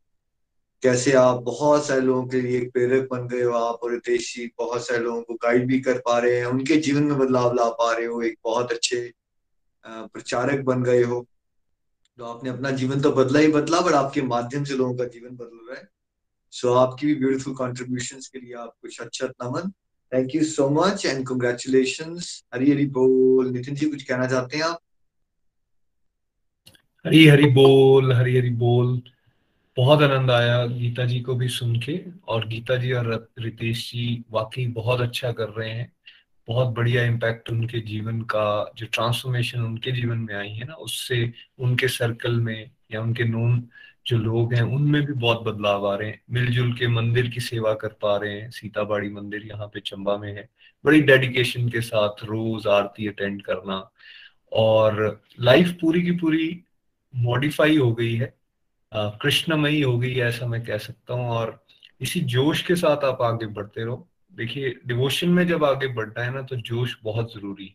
कैसे आप बहुत सारे लोगों के लिए एक प्रेरक बन गए हो आप और रितेश जी बहुत सारे लोगों को गाइड भी कर पा रहे हैं उनके जीवन में बदलाव ला पा रहे हो एक बहुत अच्छे प्रचारक बन गए हो। तो आपने अपना जीवन तो बदला ही बदला बट आपके माध्यम से लोगों का जीवन बदल रहा है। सो so, आपकी भी ब्यूटीफुल कॉन्ट्रीब्यूशन के लिए आपको शत नमन thank you so much and congratulation Hari Hari बोल। नितिन जी कुछ कहना चाहते हैं आप? हरी हरी बोल हरी हरी बोल। बहुत आनंद आया गीता जी को भी सुन के। और गीता जी और रितेश जी वाकई बहुत अच्छा कर रहे हैं। बहुत बढ़िया इम्पैक्ट उनके जीवन का जो ट्रांसफॉर्मेशन उनके जीवन में आई है ना, उससे उनके सर्कल में या उनके नोन जो लोग हैं, उनमें भी बहुत बदलाव आ रहे हैं। मिलजुल के मंदिर की सेवा कर पा रहे हैं। सीताबाड़ी मंदिर यहाँ पे चंबा में है। बड़ी डेडिकेशन के साथ रोज आरती अटेंड करना। और लाइफ पूरी की पूरी मॉडिफाई हो गई है। कृष्णमयी हो गई ऐसा मैं कह सकता हूँ और इसी जोश के साथ आप आगे बढ़ते रहो। देखिए डिवोशन में जब आगे बढ़ना है ना तो जोश बहुत ज़रूरी है।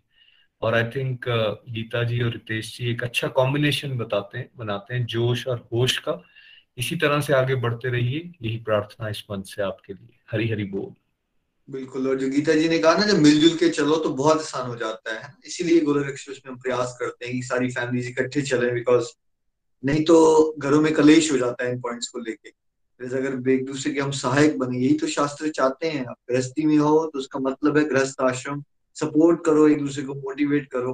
और आई थिंक गीता जी और रितेश जी एक अच्छा कॉम्बिनेशन बताते हैं, बनाते हैं जोश और होश का। इसी तरह से आगे बढ़ते रहिए। यही प्रार्थना इस मंच से आपके लिए। हरी हरी बोल। बिल्कुल। और जो गीता जी ने कहा ना, जब मिलजुल के चलो तो बहुत आसान हो जाता है। इसीलिए गोलक एक्सप्रेस में हम प्रयास करते हैं कि सारी फैमिली इकट्ठे चले बिकॉज़ नहीं तो घरों में कलेश हो जाता है इन पॉइंट्स को लेके। अगर एक दूसरे के हम सहायक बने, यही तो शास्त्र चाहते हैं। आप गृहस्थी में हो तो उसका मतलब है गृहस्थ आश्रम सपोर्ट करो, एक दूसरे को मोटिवेट करो,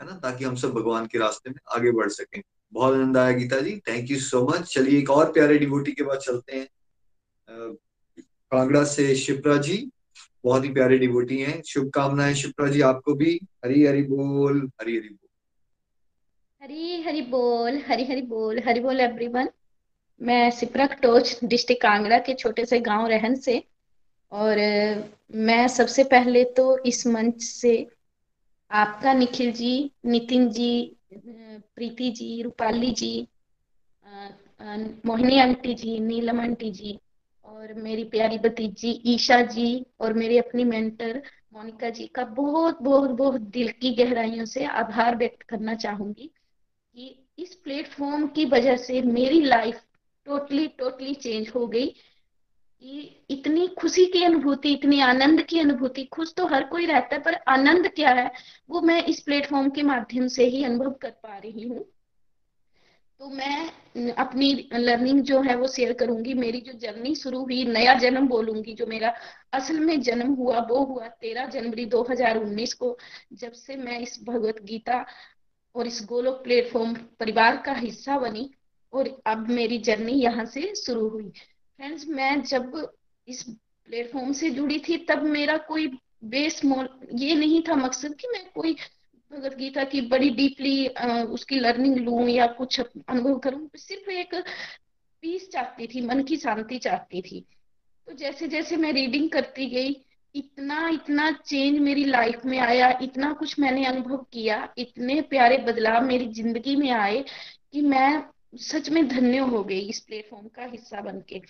है ना? ताकि हम सब भगवान के रास्ते में आगे बढ़ सकें। बहुत आनंद आया Geeta ji. Thank you so much चलिए एक और प्यारे डिवोटी के बाद चलते हैं। कांगड़ा से शिप्रा जी। बहुत ही प्यारे डिवोटी हैं। शुभकामनाएँ शिप्रा जी, आपको भी। हरी हरी बोल। हरी हरी बोल। हरी हरी बोल, हरी हरी बोल हरी बोल एवरीवन मैं सिपरक टोच, डिस्ट्रिक्ट कांगड़ा के छोटे से गाँव रहन से। और मैं सबसे पहले तो इस मंच से आपका निखिल जी, नितिन जी प्रीति जी, रूपाली जी मोहिनी आंटी जी, नीलम आंटी जी, और मेरी प्यारी भतीजी ईशा जी, और मेरी अपनी मेंटर मोनिका जी का बहुत बहुत बहुत दिल की गहराइयों से आभार व्यक्त करना चाहूँगी। कि इस प्लेटफॉर्म की वजह से मेरी लाइफ टोटली टोटली चेंज हो गई। कि इतनी खुशी की अनुभूति, इतनी आनंद की अनुभूति, खुश तो हर कोई रहता है, पर आनंद क्या है, वो मैं इस प्लेटफॉर्म के माध्यम से ही अनुभव कर पा रही हूँ। तो मैं अपनी लर्निंग जो है, वो शेयर करूँगी। मेरी जो जर्नी शुरू हुई, नया जन्म बोलूँगी, जो मेरा असल में जन्म हुआ, वो हुआ तेरह जनवरी 2019 को, जब से मैं इस भगवत गीता और इस गोलोक प्लेटफॉर्म परिवार का हिस्सा बनी और अब मेरी जर्नी यहाँ से शुरू हुई। फ्रेंड्स, मैं जब इस प्लेटफॉर्म से जुड़ी थी, तब मेरा कोई बेस मोल, ये नहीं था मकसद कि मैं कोई भगवत गीता की बड़ी डीपली उसकी लर्निंग लू या कुछ अनुभव करूँ। सिर्फ़ एक पीस चाहती थी, मन की शांति चाहती थी। तो जैसे जैसे मैं रीडिंग करती गई इतना इतना चेंज मेरी लाइफ में आया, इतना कुछ मैंने अनुभव किया, इतने प्यारे बदलाव मेरी ज़िंदगी में आए कि मैं सच में धन्य हो गई इस प्लेटफॉर्म का हिस्सा बन के।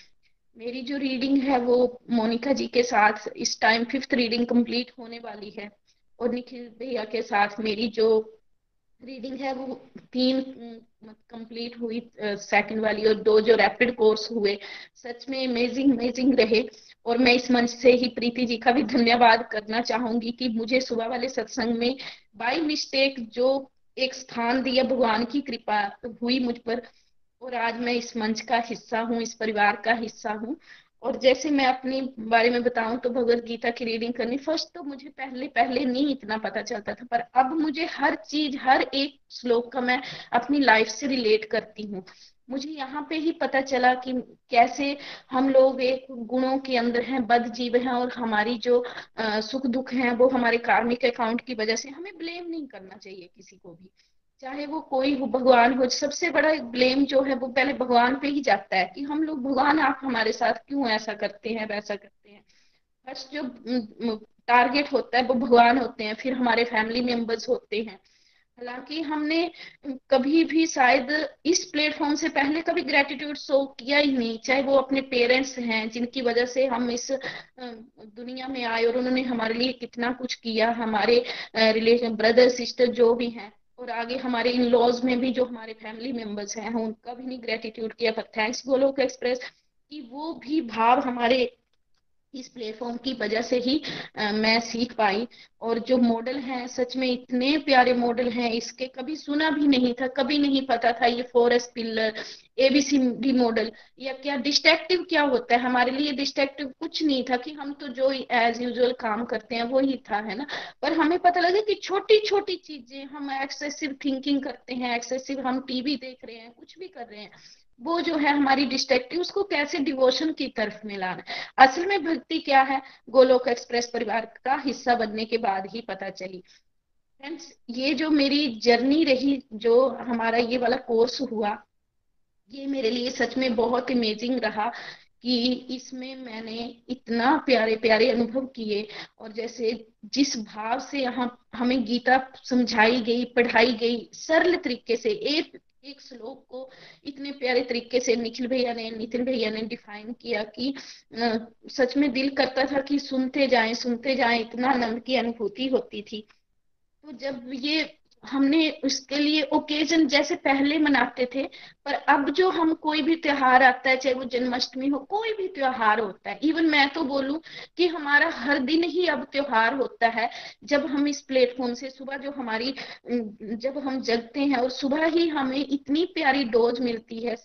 मेरी जो रीडिंग है वो मोनिका जी के साथ इस टाइम फिफ्थ रीडिंग कंप्लीट होने वाली है और निखिल भैया के साथ मेरी जो रीडिंग है वो तीन कंप्लीट हुई सेकंड वाली और दो जो रैपिड कोर्स हुए, सच में अमेजिंग अमेजिंग रहे। और मैं इस मंच से ही प्रीति जी का भी धन्यवाद करना चाहूँगी कि मुझे सुबह वाले सत्संग में बाई मिस्टेक जो एक स्थान दिया भगवान की कृपा हुई मुझ पर और आज मैं इस मंच का हिस्सा हूँ, इस परिवार का हिस्सा हूँ। और जैसे मैं अपने बारे में बताऊँ तो भगवत गीता की रीडिंग करनी फ़र्स्ट तो मुझे पहले पहले नहीं इतना पता चलता था, पर अब मुझे हर चीज़, हर एक श्लोक का मैं अपनी लाइफ से रिलेट करती हूँ। मुझे यहाँ पे ही पता चला कि कैसे हम लोग एक गुणों के अंदर हैं, बद जीव हैं और हमारी जो सुख दुख हैं, वो हमारे कार्मिक अकाउंट की वजह से हमें ब्लेम नहीं करना चाहिए किसी को भी। चाहे वो कोई हो, भगवान हो, सबसे बड़ा ब्लेम जो है वो पहले भगवान पे ही जाता है कि हम लोग, भगवान आप हमारे साथ क्यों ऐसा करते हैं, वैसा करते हैं। फ़र्स्ट जो टारगेट होता है वो भगवान होते हैं, फिर हमारे फैमिली मेंबर्स होते हैं। हालाँकि हमने कभी भी शायद इस प्लेटफॉर्म से पहले कभी ग्रेटिट्यूड शो किया ही नहीं, चाहे वो अपने पेरेंट्स हैं, जिनकी वजह से हम इस दुनिया में आए और उन्होंने हमारे लिए कितना कुछ किया, हमारे रिलेशन ब्रदर सिस्टर जो भी हैं, और आगे हमारे इन लॉज में भी जो हमारे फैमिली मेंबर्स हैं, उनका भी नहीं ग्रेटिट्यूड किया, पर थैंक्स गोलोक एक्सप्रेस कि वो भी भाव हमारे इस प्लेटफॉर्म की वजह से ही आ, मैं सीख पाई। और जो मॉडल हैं सच में इतने प्यारे मॉडल हैं इसके कभी सुना भी नहीं था कभी नहीं पता था ये फॉरेस्ट पिलर एबीसीडी मॉडल या क्या डिस्ट्रक्टिव क्या होता है। हमारे लिए डिस्ट्रक्टिव कुछ नहीं था कि हम तो जो एज यूजुअल काम करते हैं वो ही था है ना? पर हमें पता लगा कि छोटी छोटी चीज़ें हम एक्सेसिव थिंकिंग करते हैं एक्सेसिव हम टीवी देख रहे हैं कुछ भी कर रहे हैं। वो जो है हमारी डिस्ट्रेक्टिव उसको कैसे डिवोशन की तरफ़ में लाना असल में भक्ति क्या है? गोलोक एक्सप्रेस परिवार का हिस्सा बनने के बाद ही पता चली। फ्रेंड्स ये जो मेरी जर्नी रही, जो हमारा ये वाला कोर्स हुआ, ये मेरे लिए सच में बहुत अमेजिंग रहा कि इसमें मैंने इतना प्यारे प्यारे अनुभव किए और जैसे जिस भाव से यहाँ हमें गीता समझाई गई, पढ़ाई गई सरल तरीके से, एक एक श्लोक को इतने प्यारे तरीके से निखिल भैया ने, नितिन भैया ने डिफाइन किया कि सच में दिल करता था कि सुनते जाएँ सुनते जाएँ, इतना आनंद की अनुभूति होती थी। तो जब ये हमने उसके लिए ओकेजन जैसे पहले मनाते थे, पर अब जो हम कोई भी त्योहार आता है, चाहे वो जन्माष्टमी हो, कोई भी त्योहार होता है इवन मैं तो बोलूँ कि हमारा हर दिन ही अब त्योहार होता है, जब हम इस प्लेटफॉर्म से सुबह जो हमारी, जब हम जगते हैं और सुबह ही हमें इतनी प्यारी डोज मिलती है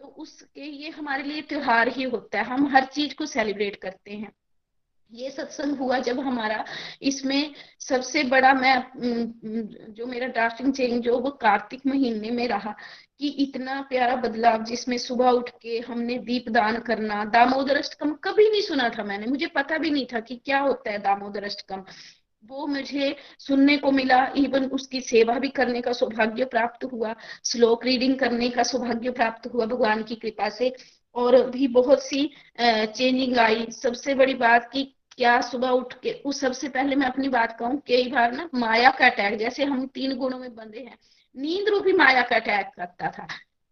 तो उसके ये हमारे लिए त्योहार ही होता है, हम हर चीज़ को सेलिब्रेट करते हैं। ये सत्संग हुआ जब हमारा, इसमें सबसे बड़ा मैं जो मेरा ड्राफ्टिंग चेंज जो वो कार्तिक महीने में रहा, कि इतना प्यारा बदलाव जिसमें सुबह उठ के हमने दीप दान करना, दामोदर अष्टकम कभी नहीं सुना था मैंने, मुझे पता भी नहीं था कि क्या होता है दामोदर अष्टकम। वो मुझे सुनने को मिला इवन उसकी सेवा भी करने का सौभाग्य प्राप्त हुआ, श्लोक रीडिंग करने का सौभाग्य प्राप्त हुआ, भगवान की कृपा से। और भी बहुत सी चेंजिंग आई। सबसे बड़ी बात की क्या सुबह उठ के, उस सबसे पहले मैं अपनी बात कहूँ, कई बार ना माया का अटैक जैसे हम तीन गुणों में बंधे हैं, नींद रूपी माया का अटैक करता था।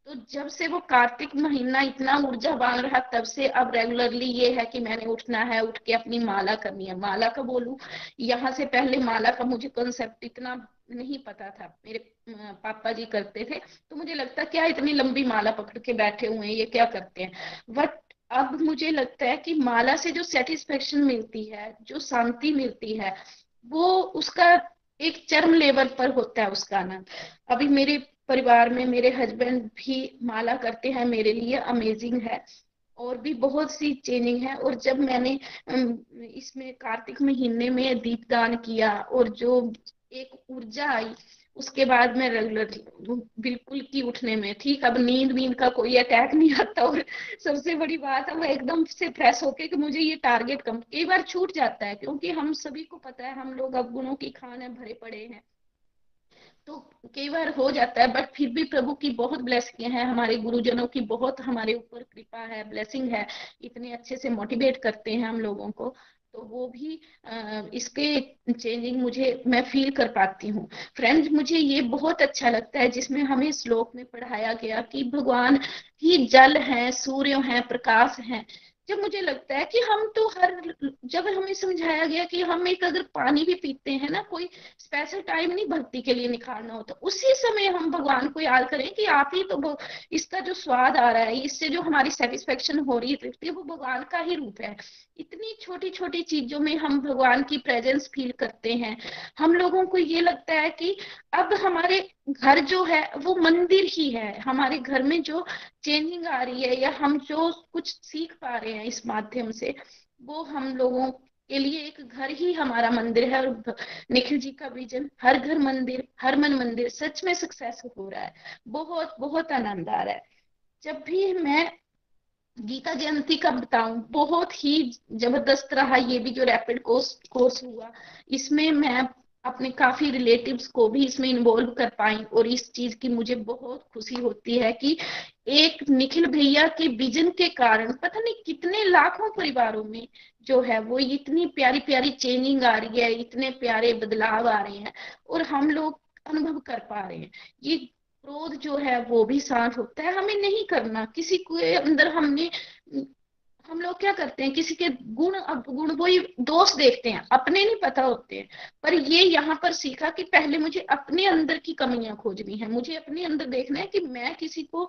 तो जब से वो कार्तिक महीना इतना ऊर्जावान रहा, तब से अब रेगुलरली ये है कि मैंने उठना है, उठ के अपनी माला करनी है। माला का बोलू, यहाँ से पहले माला का मुझे कॉन्सेप्ट इतना नहीं पता था। मेरे पापा जी करते थे। तो मुझे लगता क्या इतनी लंबी माला पकड़ के बैठे हुए हैं, ये क्या करते हैं? बट अब मुझे लगता है कि माला से जो सेटिस्फेक्शन मिलती है, जो शांति मिलती है, वो उसका एक चरम लेवल पर होता है उसका आनंद अभी मेरे परिवार में मेरे हस्बैंड भी माला करते हैं, मेरे लिए अमेजिंग है। और भी बहुत सी चेंजिंग है। और जब मैंने इसमें कार्तिक महीने में दीपदान किया और जो एक ऊर्जा आई, उसके बाद मैं रेगुलर बिल्कुल की उठने में, ठीक, अब नींद वींद का कोई अटैक नहीं आता और सबसे बड़ी बात है वो एकदम से फ्रेश होके कि मुझे ये टारगेट कम, कई बार छूट जाता है, क्योंकि हम सभी को पता है, हम लोग अब गुणों की खान है, भरे पड़े हैं तो कई बार हो जाता है बट फिर भी प्रभु की बहुत ब्लेसिंग है, हमारे गुरुजनों की बहुत हमारे ऊपर कृपा है ब्लेसिंग है, इतने अच्छे से मोटिवेट करते हैं हम लोगों को तो वो भी इसके चेंजिंग मुझे, मैं फील कर पाती हूँ। फ्रेंड्स मुझे ये बहुत अच्छा लगता है जिसमें हमें श्लोक में पढ़ाया गया कि भगवान ही जल है, सूर्य है, प्रकाश है। जब मुझे लगता है कि हम तो हर, जब हमें समझाया गया कि हम एक अगर पानी भी पीते हैं ना, कोई स्पेशल टाइम नहीं भक्ति के लिए निखारना होता, उसी समय हम भगवान को याद करें कि आप ही तो इसका जो स्वाद आ रहा है, इससे जो हमारी सेटिस्फेक्शन हो रही है वो भगवान का ही रूप है। इतनी छोटी छोटी चीज़ों में हम भगवान की प्रेजेंस फील करते हैं। हम लोगों को ये लगता है कि अब हमारे घर जो है, वो मंदिर ही है। हमारे घर में जो चेंजिंग आ रही है या हम जो कुछ सीख पा रहे हैं इस माध्यम से, वो हम लोगों के लिए एक घर ही हमारा मंदिर है। और निखिल जी का विजन हर घर मंदिर, हर मन मंदिर सच में सक्सेस हो रहा है। बहुत बहुत आनंद आ रहा है। जब भी मैं गीता जयंती का बताऊँ, बहुत ही ज़बरदस्त रहा ये भी जो रैपिड कोर्स कोर्स हुआ। इसमें मैं अपने काफ़ी रिलेटिव्स को भी इसमें इन्वॉल्व कर पाई और इस चीज़ की मुझे बहुत खुशी होती है कि एक निखिल भैया के विजन के कारण, पता नहीं कितने लाखों परिवारों में जो है वो इतनी प्यारी प्यारी चेंजिंग आ रही है, इतने प्यारे बदलाव आ रहे हैं और हम लोग अनुभव कर पा रहे हैं। ये क्रोध जो है वो भी शांत होता है। हमें नहीं करना। किसी के अंदर हमने हम लोग क्या करते हैं, किसी के गुण गुण वही दोष देखते हैं, अपने नहीं पता होते हैं। पर ये यहाँ पर सीखा कि पहले मुझे अपने अंदर की कमियाँ खोजनी है, मुझे अपने अंदर देखना है कि मैं किसी को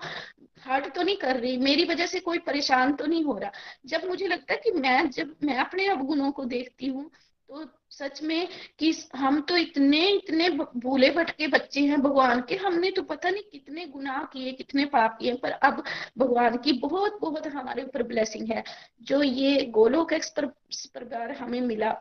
हर्ट तो नहीं कर रही, मेरी वजह से कोई परेशान तो नहीं हो रहा। जब मुझे लगता है कि मैं, जब मैं अपने अवगुणों को देखती हूँ तो सच में कि हम तो इतने इतने भूले भटके बच्चे हैं भगवान के, हमने तो पता नहीं कितने गुनाह किए, कितने पाप किए, पर अब भगवान की बहुत बहुत हमारे ऊपर ब्लेसिंग है। जो ये गोलोक एक्सप्रेस प्रकार हमें मिला।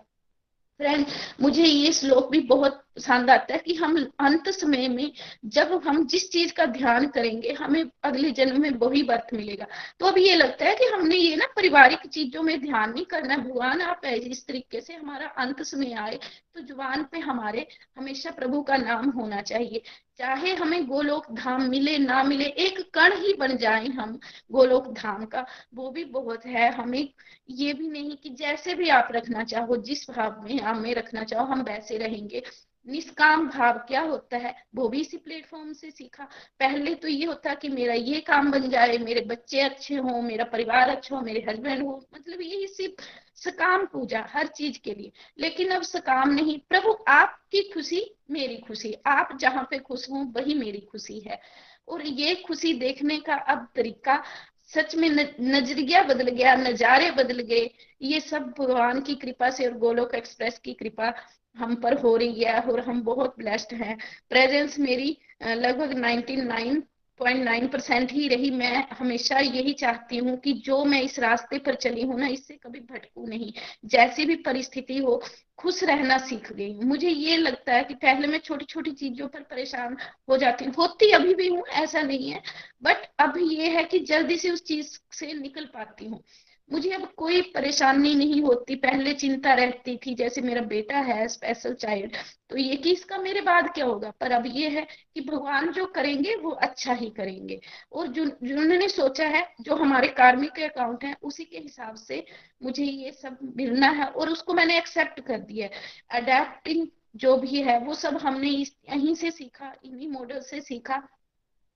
फ्रेंड मुझे ये श्लोक भी बहुत पसंद आता है कि हम अंत समय में जब हम जिस चीज़ का ध्यान करेंगे, हमें अगले जन्म में वही वर्थ मिलेगा। तो अब ये लगता है कि हमने ये ना पारिवारिक चीज़ों में ध्यान नहीं करना भगवान, आप इस तरीके से हमारा अंत समय आए तो ज़ुबान पे हमारे हमेशा प्रभु का नाम होना चाहिए। चाहे हमें गोलोक धाम मिले, ना मिले, एक कण ही बन जाए हम गोलोक धाम का। वो भी बहुत है। हमें ये भी नहीं कि जैसे भी आप रखना चाहो, जिस भाव में हमें रखना चाहो, हम वैसे रहेंगे। निष्काम भाव क्या होता है? वो भी इसी प्लेटफॉर्म से सीखा। पहले तो ये होता कि मेरा ये काम बन जाए, मेरे बच्चे अच्छे हों, मेरा परिवार अच्छा हो, मेरे हस्बैंड हो मतलब यही सिर्फ़ सकाम पूजा हर चीज़ के लिए। लेकिन अब सकाम नहीं। प्रभु, आपकी खुशी मेरी खुशी। आप जहाँ पे खुश हो, वही मेरी खुशी है। और ये खुशी देखने का अब तरीका सच में नज़रिया बदल गया, नजारे बदल गए। ये सब भगवान की कृपा से और गोलोक एक्सप्रेस की कृपा हम पर हो रही है और हम बहुत ब्लेस्ड हैं। प्रेजेंस मेरी लगभग 99.9 परसेंट ही रही। मैं हमेशा यही चाहती हूँ कि जो मैं इस रास्ते पर चली हूँ ना, इससे कभी भटकू नहीं। जैसी भी परिस्थिति हो, खुश रहना सीख गई मुझे ये लगता है कि पहले मैं छोटी छोटी चीज़ों पर परेशान हो जाती हूँ। होती अभी भी हूँ, ऐसा नहीं है। बट अब ये है कि जल्दी से उस चीज़ से निकल पाती हूँ। मुझे अब कोई परेशानी नहीं होती। पहले चिंता रहती थी, जैसे मेरा बेटा है स्पेशल चाइल्ड तो ये कि इसका मेरे बाद क्या होगा? पर अब ये है कि भगवान जो करेंगे, वो अच्छा ही करेंगे। और जो, जिन्होंने सोचा है, जो हमारे कार्मिक अकाउंट है, उसी के हिसाब से मुझे ये सब मिलना है और उसको मैंने एक्सेप्ट कर दिया है। अडेप्टिंग जो भी है, वो सब हमने यहीं से सीखा, इन्हीं मॉडल से सीखा।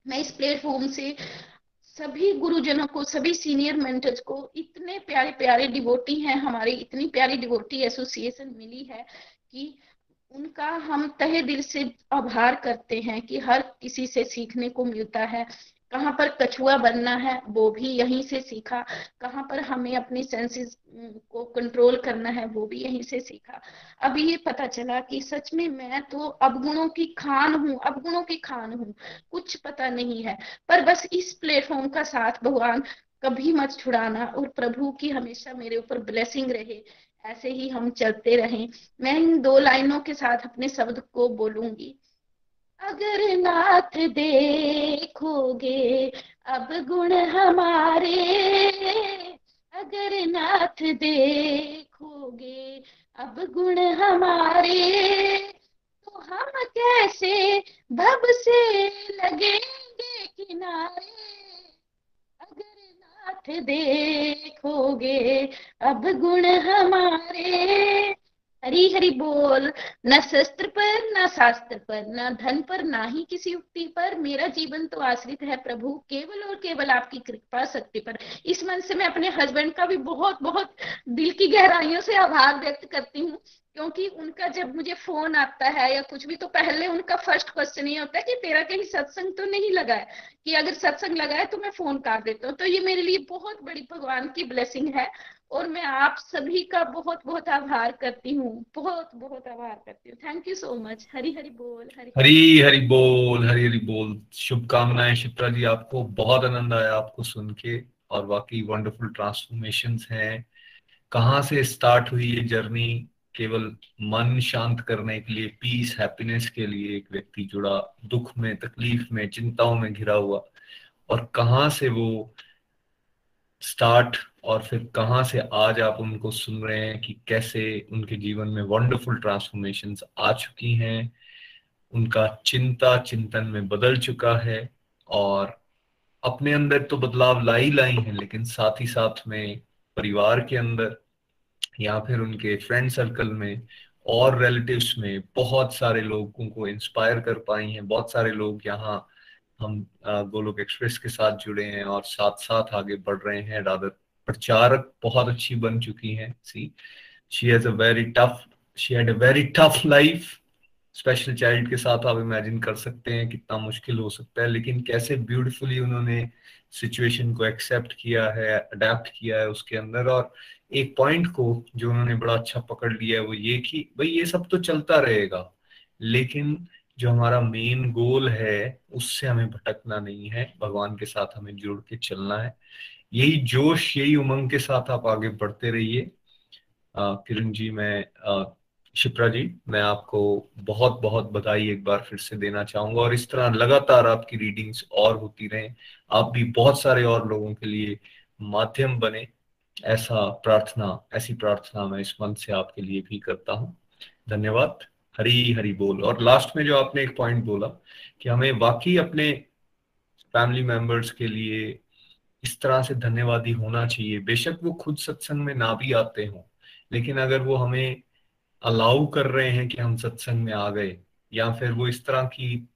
मैं इस प्लेटफॉर्म से सभी गुरुजनों को, सभी सीनियर मेंटर्स को इतने प्यारे प्यारे डिवोटी हैं हमारी, इतनी प्यारी डिवोटी एसोसिएशन मिली है कि उनका हम तहे दिल से आभार करते हैं कि हर किसी से सीखने को मिलता है। कहाँ पर कछुआ बनना है, वो भी यहीं से सीखा। कहाँ पर हमें अपनी सेंसेस को कंट्रोल करना है, वो भी यहीं से सीखा। अभी ये पता चला कि सच में मैं तो अवगुणों की खान हूँ, अवगुणों की खान हूँ, कुछ पता नहीं है। पर बस इस प्लेटफॉर्म का साथ भगवान कभी मत छुड़ाना और प्रभु की हमेशा मेरे ऊपर ब्लेसिंग रहे, ऐसे ही हम चलते रहें। मैं इन दो लाइनों के साथ अपने शब्द को बोलूँगी। अगर नाथ देखोगे, अब गुण हमारे। अगर नाथ देखोगे, अब गुण हमारे। तो हम कैसे भब से लगेंगे किनारे? अगर नाथ देखोगे, अब गुण हमारे। हरी हरी बोल, न शस्त्र पर, न शास्त्र पर, न धन पर, ना ही किसी युक्ति पर। मेरा जीवन तो आश्रित है प्रभु, केवल और केवल आपकी कृपा शक्ति पर। इस मन से मैं अपने हस्बैंड का भी बहुत बहुत दिल की गहराइयों से आभार व्यक्त करती हूँ, क्योंकि उनका जब मुझे फ़ोन आता है या कुछ भी तो पहले उनका फ़र्स्ट क्वेश्चन ये होता है कि तेरा कहीं सत्संग तो नहीं लगा है? कि अगर सत्संग लगा है तो मैं फ़ोन कर देता हूँ। तो ये मेरे लिए बहुत बड़ी भगवान की ब्लेसिंग है। और मैं आप सभी का बहुत बहुत आभार करती हूँ। बहुत बहुत आभार करती हूँ। Thank you so much Hari Hari बोल हरी हरी हरी बोल हरी हरी बोल। शुभकामनाएँ शिप्रा जी, आपको बहुत आनंद आया आपको सुन के और वाकई वंडरफुल ट्रांसफॉर्मेशन हैं। कहाँ से स्टार्ट हुई ये जर्नी केवल मन शांत करने के लिए पीस हैप्पीनेस के लिए एक व्यक्ति जुड़ा, दुख में, तकलीफ़ में, चिंताओं में घिरा हुआ। और कहाँ से वो स्टार्ट और फिर कहाँ से आज आप उनको सुन रहे हैं कि कैसे उनके जीवन में वंडरफुल ट्रांसफॉर्मेशन आ चुकी हैं। उनका चिंता चिंतन में बदल चुका है और अपने अंदर तो बदलाव लाई लाई हैं, लेकिन साथ ही साथ में परिवार के अंदर या फिर उनके फ्रेंड सर्कल में और रिलेटिव्स में बहुत सारे लोगों को इंस्पायर कर पाई हैं। बहुत सारे लोग यहाँ हम गोलोक एक्सप्रेस के साथ जुड़े हैं और साथ साथ आगे बढ़ रहे हैं। रादर प्रचारक बहुत अच्छी बन चुकी हैं, see. She has a very tough she had a very tough life special child के साथ आप इमेजिन कर सकते हैं कितना मुश्किल हो सकता है, लेकिन कैसे ब्यूटीफुली उन्होंने सिचुएशन को एक्सेप्ट किया है अडेप्ट किया है उसके अंदर। और एक पॉइंट को जो उन्होंने बड़ा अच्छा पकड़ लिया है वो ये कि, भाई ये सब तो चलता रहेगा, लेकिन जो हमारा मेन गोल है, उससे हमें भटकना नहीं है। भगवान के साथ हमें जुड़ के चलना है। यही जोश, यही उमंग के साथ आप आगे बढ़ते रहिए। किरण जी, मैं शिप्रा जी, मैं आपको बहुत बहुत बधाई एक बार फिर से देना चाहूँगा। और इस तरह लगातार आपकी रीडिंग्स और होती रहें। आप भी बहुत सारे और लोगों के लिए माध्यम बने। ऐसा प्रार्थना, ऐसी प्रार्थना मैं इस मन से आपके लिए भी करता हूँ। धन्यवाद। हरी हरी बोल। और लास्ट में जो आपने एक पॉइंट बोला कि हमें वाकई अपने फैमिली मेंबर्स के लिए इस तरह से धन्यवादी होना चाहिए। बेशक वो खुद सत्संग में ना भी आते हों, लेकिन अगर वो हमें अलाउ कर रहे हैं कि हम सत्संग में आ गए, या फिर वो इस तरह की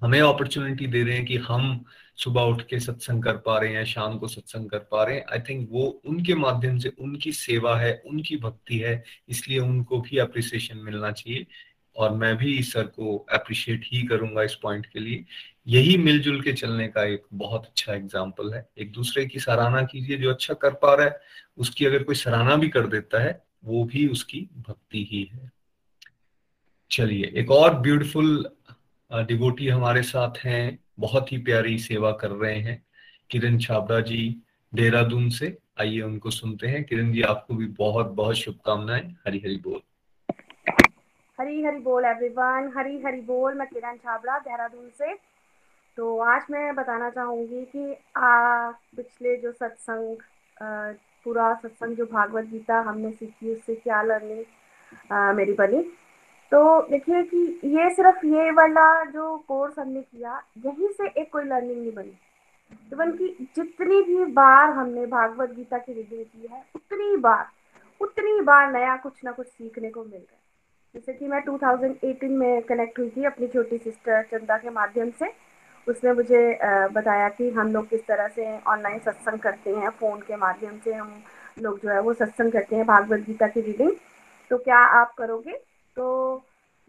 हमें अपॉर्चुनिटी दे रहे हैं कि हम सुबह उठ के सत्संग कर पा रहे हैं, शाम को सत्संग कर पा रहे हैं। आई थिंक वो उनके माध्यम से उनकी सेवा है, उनकी भक्ति है, इसलिए उनको भी अप्रिसिएशन मिलना चाहिए। और मैं भी सर को अप्रिशिएट ही करूँगा इस पॉइंट के लिए। यही मिलजुल के चलने का एक बहुत अच्छा एग्ज़ाम्पल है। एक दूसरे की सराहना कीजिए जो अच्छा कर पा रहा है, उसकी अगर कोई सराहना भी कर देता है, वो भी उसकी भक्ति ही है। चलिए, एक और ब्यूटीफुल डिवोटी हमारे साथ हैं। बहुत ही प्यारी सेवा कर रहे हैं। किरण छाबड़ा जी देहरादून से आइए उनको सुनते हैं। किरण जी आपको भी बहुत बहुत शुभकामनाएँ। हरी हरी बोल। हरी हरी बोल एवरीवन हरी हरी बोल मैं किरण छाबड़ा देहरादून से। तो आज मैं बताना चाहूँगी कि आ, पिछले जो सत्संग पूरा सत्संग जो भागवत गीता हमने सीखी उससे क्या लर्निंग मेरी बनी? तो देखिए कि ये सिर्फ़ ये वाला जो कोर्स हमने किया, यहीं से एक कोई लर्निंग नहीं बनी। इवन की जितनी भी बार हमने भागवत गीता की रीडिंग की है, उतनी बार उतनी बार नया कुछ ना कुछ सीखने को मिल रहा है। जैसे कि मैं 2018 में कनेक्ट हुई थी अपनी छोटी सिस्टर चंदा के माध्यम से। उसने मुझे बताया कि हम लोग किस तरह से ऑनलाइन सत्संग करते हैं फ़ोन के माध्यम से हम लोग जो है वो सत्संग करते हैं भागवत गीता की रीडिंग तो क्या आप करोगे? तो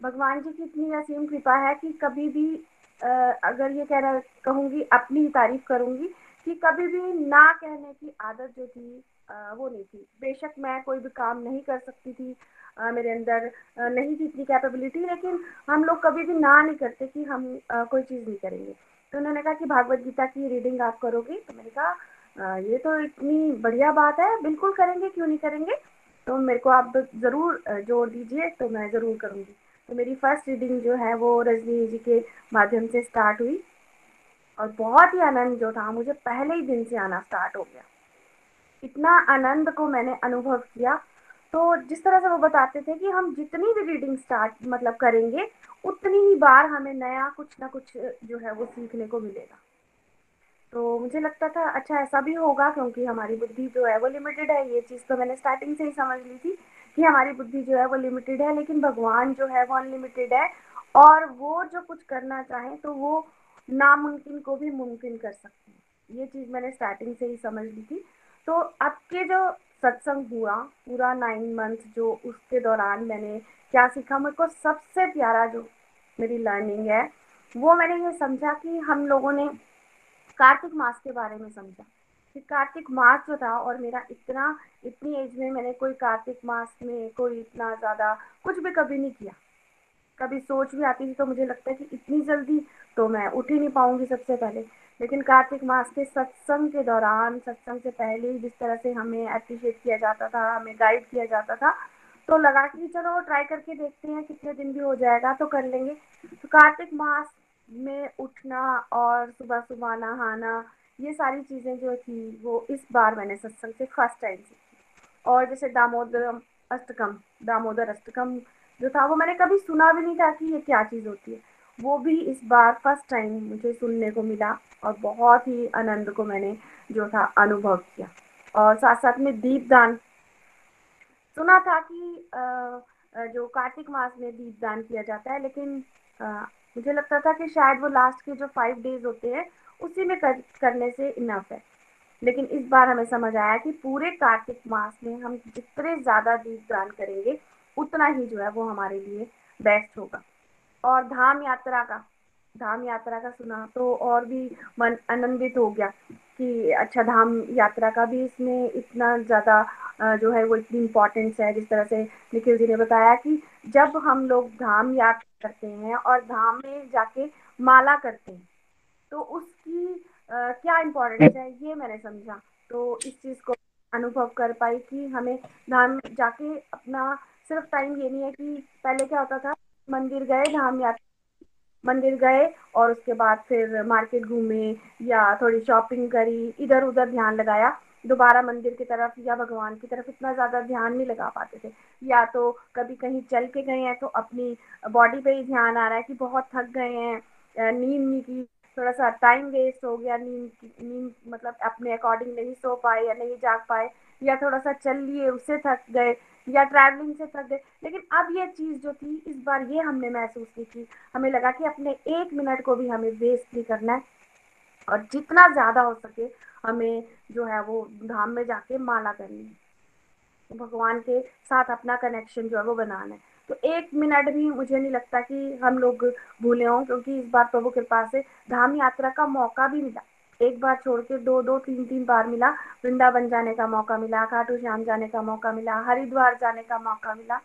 भगवान जी की इतनी असीम कृपा है कि कभी भी आ, अगर ये कह रहा कहूँगी अपनी ही तारीफ़ करूँगी कि कभी भी ना कहने की आदत जो थी आ, वो नहीं थी। बेशक मैं कोई भी काम नहीं कर सकती थी आ, मेरे अंदर नहीं थी इतनी कैपेबिलिटी लेकिन हम लोग कभी भी ना नहीं करते कि हम कोई चीज़ नहीं करेंगे। तो उन्होंने कहा कि भागवत गीता की रीडिंग आप करोगी? तो मैंने कहा ये तो इतनी बढ़िया बात है बिल्कुल करेंगे क्यों नहीं करेंगे? तो मेरे को आप ज़रूर जोड़ दीजिए तो मैं ज़रूर करूँगी। तो मेरी फ़र्स्ट रीडिंग जो है वो रजनी जी के माध्यम से स्टार्ट हुई। और बहुत ही आनंद जो था, मुझे पहले ही दिन से आना स्टार्ट हो गया। इतना आनंद को मैंने अनुभव किया। तो जिस तरह से वो बताते थे कि हम जितनी भी रीडिंग स्टार्ट मतलब करेंगे, उतनी ही बार हमें नया कुछ ना कुछ जो है वो सीखने को मिलेगा। तो मुझे लगता था अच्छा ऐसा भी होगा क्योंकि हमारी बुद्धि जो है वो लिमिटेड है। ये चीज़ तो मैंने स्टार्टिंग से ही समझ ली थी कि हमारी बुद्धि जो है वो लिमिटेड है, लेकिन भगवान जो है वो अनलिमिटेड है और वो जो कुछ करना चाहें तो वो नामुमकिन को भी मुमकिन कर सकते हैं। ये चीज़ मैंने स्टार्टिंग से ही समझ ली थी। तो अब के जो सत्संग हुआ, पूरा नाइन मंथ जो उसके दौरान मैंने क्या सीखा? मेरे को सबसे प्यारा जो मेरी लर्निंग है, वो मैंने ये समझा कि हम लोगों ने कार्तिक मास के बारे में समझा। कि कार्तिक मास जो था और मेरा इतना, इतनी एज में मैंने कोई कार्तिक मास में कोई इतना ज़्यादा कुछ भी कभी नहीं किया। कभी सोच भी आती थी तो मुझे लगता है कि इतनी जल्दी तो मैं उठ ही नहीं पाऊँगी सबसे पहले। लेकिन कार्तिक मास के सत्संग के दौरान, सत्संग से पहले जिस तरह से हमें अप्रिशिएट किया जाता था, हमें गाइड किया जाता था तो लगा कि चलो ट्राई करके देखते हैं कितने दिन भी हो जाएगा तो कर लेंगे। तो कार्तिक मास में उठना और सुबह सुबह नहाना, ये सारी चीज़ें जो थी, वो इस बार मैंने सत्संग से फ़र्स्ट टाइम सीखी। और जैसे दामोदर अष्टकम दामोदर अष्टकम जो था, वो मैंने कभी सुना भी नहीं था कि ये क्या चीज़ होती है। वो भी इस बार फ़र्स्ट टाइम मुझे सुनने को मिला और बहुत ही आनंद को मैंने जो था, अनुभव किया। और साथ साथ में दीपदान सुना था कि जो कार्तिक मास में दीपदान किया जाता है, लेकिन मुझे लगता था कि शायद वो लास्ट के जो फाइव डेज़ होते हैं उसी में कर, करने से इनफ है। लेकिन इस बार हमें समझ आया कि पूरे कार्तिक मास में हम जितने ज़्यादा दीप दान करेंगे उतना ही जो है वो हमारे लिए बेस्ट होगा। और धाम यात्रा का धाम यात्रा का सुना तो और भी मन आनंदित हो गया। कि अच्छा धाम यात्रा का भी इसमें इतना ज़्यादा जो है वो इतनी इम्पोर्टेंस है जिस तरह से निखिल जी ने बताया कि जब हम लोग धाम यात्रा करते हैं और धाम में जाके माला करते हैं तो उसकी आ, क्या इम्पोर्टेंस है ये मैंने समझा। तो इस चीज़ को अनुभव कर पाई कि हमें धाम जाके अपना सिर्फ़ टाइम ये नहीं है कि पहले क्या होता था मंदिर गए धाम यात्रा मंदिर गए और उसके बाद फिर मार्केट घूमे या थोड़ी शॉपिंग करी इधर उधर ध्यान लगाया। दोबारा मंदिर की तरफ़ या भगवान की तरफ़ इतना ज़्यादा ध्यान नहीं लगा पाते थे। या तो कभी कहीं चल के गए हैं तो अपनी बॉडी पे ही ध्यान आ रहा है कि बहुत थक गए हैं नींद नहीं की थोड़ा सा टाइम वेस्ट हो गया, नींद नींद मतलब अपने अकॉर्डिंग नहीं सो पाए या नहीं जाग पाए, या थोड़ा सा चल लिए, उससे थक गए। या ट्रैवलिंग से थक गए लेकिन अब ये चीज़ जो थी, इस बार ये हमने महसूस की थी। हमें लगा कि अपने एक मिनट को भी हमें वेस्ट नहीं करना है। और जितना ज़्यादा हो सके, हमें जो है वो धाम में जाके माला करनी है। भगवान के साथ अपना कनेक्शन जो है वो बनाना है। तो एक मिनट भी मुझे नहीं लगता कि हम लोग भूले हों, क्योंकि इस बार प्रभु कृपा से धाम यात्रा का मौका भी मिला। एक बार छोड़ के दो दो, तीन तीन बार मिला। वृंदावन जाने का मौका मिला खाटू श्याम जाने का मौका मिला, हरिद्वार जाने का मौका मिला।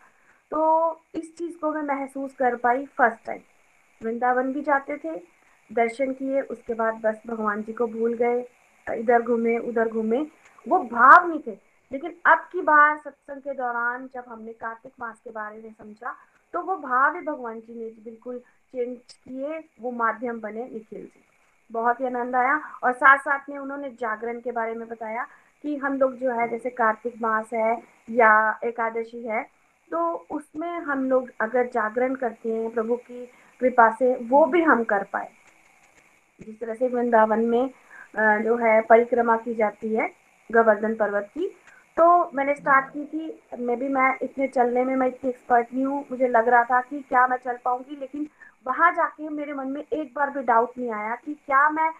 तो इस चीज़ को मैं महसूस कर पाई फ़र्स्ट टाइम वृंदावन भी जाते थे, दर्शन किए, उसके बाद बस भगवान जी को भूल गए, इधर घूमे, उधर घूमे। वो भाव नहीं थे, लेकिन अब की बार सत्संग के दौरान जब हमने कार्तिक मास के बारे में समझा तो वो भाव ही भगवान जी ने बिल्कुल चेंज किए, वो माध्यम बने निखिल जी। बहुत ही आनंद आया। और साथ साथ में उन्होंने जागरण के बारे में बताया कि हम लोग जो है, जैसे कार्तिक मास है या एकादशी है तो उसमें हम लोग अगर जागरण करते हैं, प्रभु की कृपा से, वो भी हम कर पाए। जिस तरह से वृंदावन में जो है, परिक्रमा की जाती है, गोवर्धन पर्वत की तो मैंने स्टार्ट की थी। मे भी, मैं इतने चलने में, मैं इतनी एक्सपर्ट नहीं हूँ। मुझे लग रहा था कि क्या मैं चल पाऊँगी, लेकिन वहाँ जाके मेरे मन में एक बार भी डाउट नहीं आया कि क्या मैं